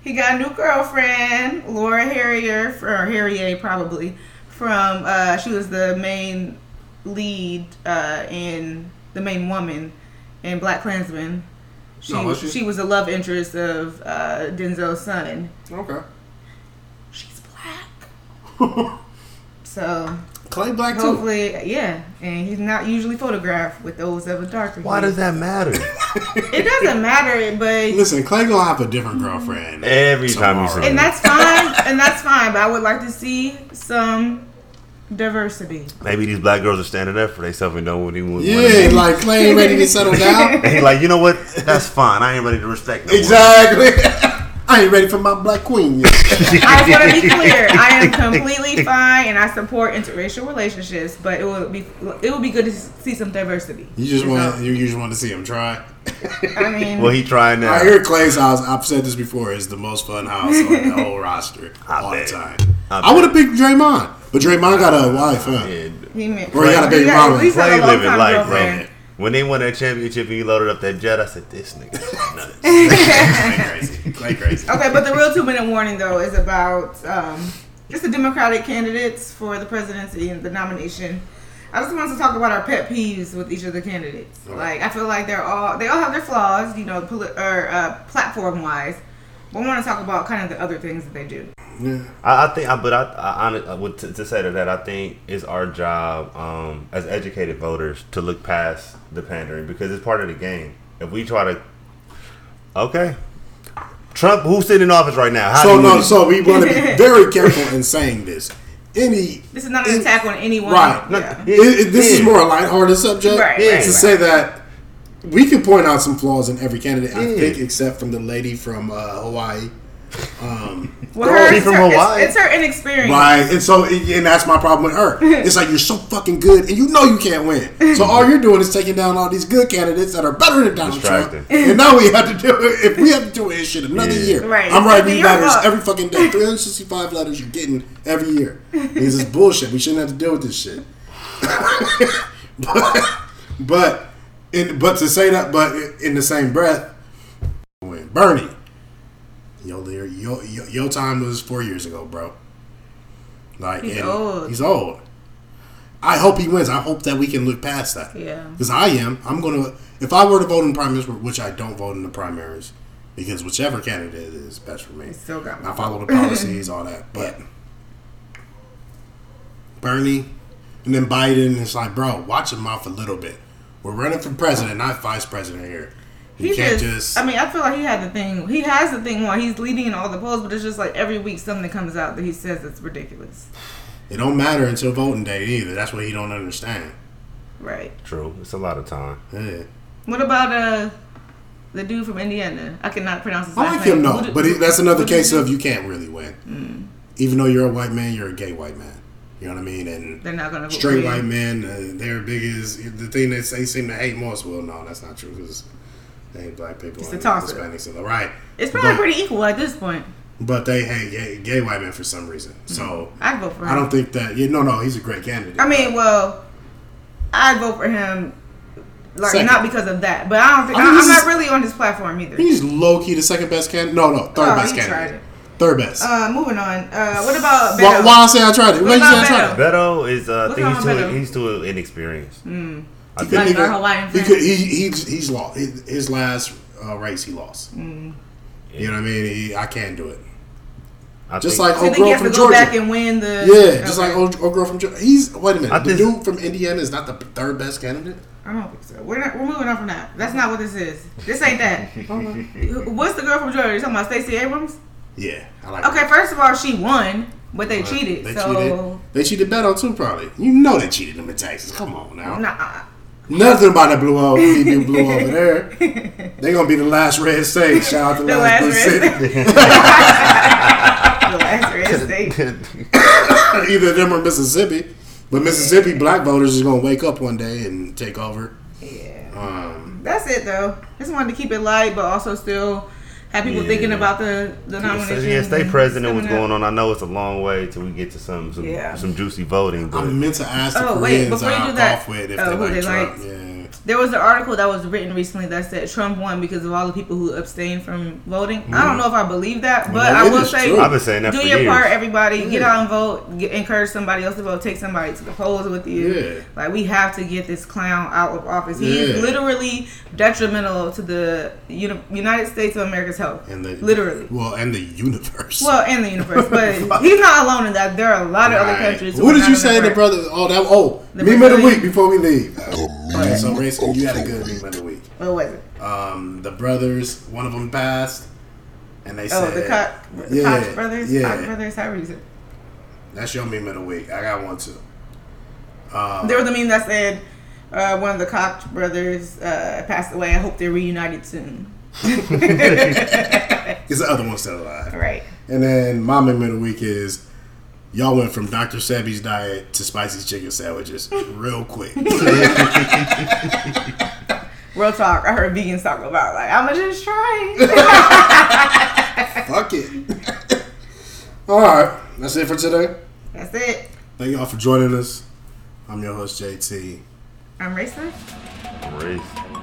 He got a new girlfriend, Laura Harrier, or Harrier probably, from uh, she was the main lead uh, in the main woman in Black Klansman. She, Oh, was she? she was the love interest of uh, Denzel's son. Okay. She's black. so Clay Black too. hopefully, yeah. And he's not usually photographed with those of a darker. Why does that matter? It doesn't matter, but Listen, Clay gonna have a different girlfriend Every time you tomorrow. say and that's fine, and that's fine. But I would like to see some diversity. Maybe these black girls are standing up for themselves and don't even want Yeah, like Clay ain't ready to settle down. And he like, you know what? That's fine. I ain't ready to respect no exactly. I ain't ready for my black queen yet. I just want to be clear. I am completely fine, and I support interracial relationships. But it would be it would be good to see some diversity. You just So, want you just want to see him try. I mean, Well, he trying now. I hear Clay's house. I've said this before. Is the most fun house on the whole roster I all bet. the time. I I, would have picked Draymond, but Draymond got a wife, huh? Yeah, he meant Or he got a big at mama. least Clay a living long-time life, bro. Girlfriend. When they won that championship and he loaded up that jet, I said, "This nigga nuts." Crazy. Clay crazy. Okay, but the real two minute warning though is about um, just the Democratic candidates for the presidency and the nomination. I just wanted to talk about our pet peeves with each of the candidates. Like I feel like they're all they all have their flaws, you know, poli- or uh, platform wise. But I want to talk about kind of the other things that they do. I, I think, I, but I, I, hon- I would to, to say to that, I think it's our job um, as educated voters to look past the pandering because it's part of the game. If we try to, okay, Trump, who's sitting in office right now? How So no, so we want to be very careful in saying this. Any This is not an in- attack on anyone. Right. No, Yeah. yeah, It, it- this is more a lighthearted subject. Right, Yeah. right, To right. say that we can point out some flaws in every candidate, I think, except from the lady from uh, Hawaii. Um, Well, her, it's, from her, Hawaii? it's, her inexperience. right, and so and that's my problem with her. It's like you're so fucking good, and you know you can't win. So all you're doing is taking down all these good candidates that are better than Donald Trump. Distracting. And now we have to do it. If we have to do it, shit another Yeah. year. Right. I'm writing It's you your letters fault. every fucking day. 365 letters you're getting every year. This is bullshit. We shouldn't have to deal with this shit. but but but to say that, but in the same breath, when Bernie, yo, there, yo, yo, your time was four years ago, bro. Like He's old. He's old. I hope he wins. I hope that we can look past that. Yeah. Because I am. I'm gonna. If I were to vote in primaries, which I don't vote in the primaries, because whichever candidate is best for me, Still got I follow the policies, all that. But Bernie and then Biden, it's like, bro, watch him off a little bit. We're running for president, not vice president here. You He can't just, just. I mean, I feel like he had the thing. He has the thing while he's leading in all the polls, but it's just like every week something comes out that he says it's ridiculous. it don't matter until voting day either. That's what he don't understand. Right. True. It's a lot of time. Yeah. What about uh the dude from Indiana? I cannot pronounce his name. I last like name. him though, What but he, that's another case of you can't really win. Mm. Even though you're a white man, you're a gay white man. You know what I mean? And They're not gonna vote straight white men, uh, they're big as the thing that they seem to hate most. Well, no, that's not true because they hate black people It's a toss-up. Hispanics. So, right? It's probably But- pretty equal at this point. But they hate gay, gay white men for some reason. So I'd vote for him. I don't think that. Yeah, no, no, he's a great candidate. I mean, well, I'd vote for him. Like Second. not because of that, but I don't think I I am not really on his platform either. he's low key the second best candidate. No, no, third Oh, best you tried candidate. It. Third best. Uh, moving on. Uh, what about Beto? why, why I say I tried it? What Why you say I tried it? Beto is, uh, I What's think he's too, Beto? he's too inexperienced. I think Like our even- Hawaiian He could. He, he's he's lost. His, his last uh, race, he lost. Mm. You know what I mean? He, I can't do it. I Just think- like So old think he girl has to from go Georgia. back and win the? Yeah, just Okay. like old, old girl from Georgia. He's wait a minute. I the just- dude from Indiana is not the third best candidate. I don't think so. We're not. We're moving on from that. That's not what this is. This ain't that. What's the girl from Georgia? You talking about Stacey Abrams? Yeah, I like. Okay, first of all, she won, but they cheated. They so cheated. They cheated Beto too, probably. You know they cheated him in Texas. Come on now. nah. Nothing about that blue over, blue blue over there. They gonna be the last red state. Shout out to The last, last blue red city. The last red state. Either them or Mississippi. But Mississippi black voters is gonna wake up one day and take over. Yeah. Um, That's it though. Just wanted to keep it light, but also still have people Yeah. thinking about the the nomination. yeah, stay present president. What's up. going on? I know it's a long way till we get to some some, Yeah. some juicy voting, but I meant to ask the Oh, wait, Koreans before you I do off that, with if uh, they who like they Trump. liked. Yeah. There was an article that was written recently that said Trump won because of all the people who abstained from voting. I don't mm. know if I believe that, but. No, I will say. I've been saying that do for your years. part, everybody. Get out and vote. Get, encourage somebody else to vote. Take somebody to the polls with you. Yeah. Like we have to get this clown out of office. He Yeah. is literally detrimental to the uni- United States of America's health. And the literally. well, and the universe. Well, in the universe, but he's not alone in that. There are a lot of other countries. What did you in say the brother? Oh, that oh, The meme of the week before we leave. Okay, so Racing, you had a good meme of the week. What was it? Um, the brothers, one of them passed, and they Oh, said, "Oh, the Koch, the Yeah, Koch brothers. yeah. Koch brothers. How is it? "That's your meme of the week." I got one too. Um, There was a meme that said uh, one of the Koch brothers uh, passed away. I hope they're reunited soon. Is the other one still alive? Right. And then my meme of the week is. Y'all went from Dr. Sebi's diet to spicy chicken sandwiches real quick. Real talk. I heard vegans talk about like I'ma just try. Fuck it. All right, that's it for today. That's it. Thank y'all for joining us. I'm your host JT. I'm racist. race.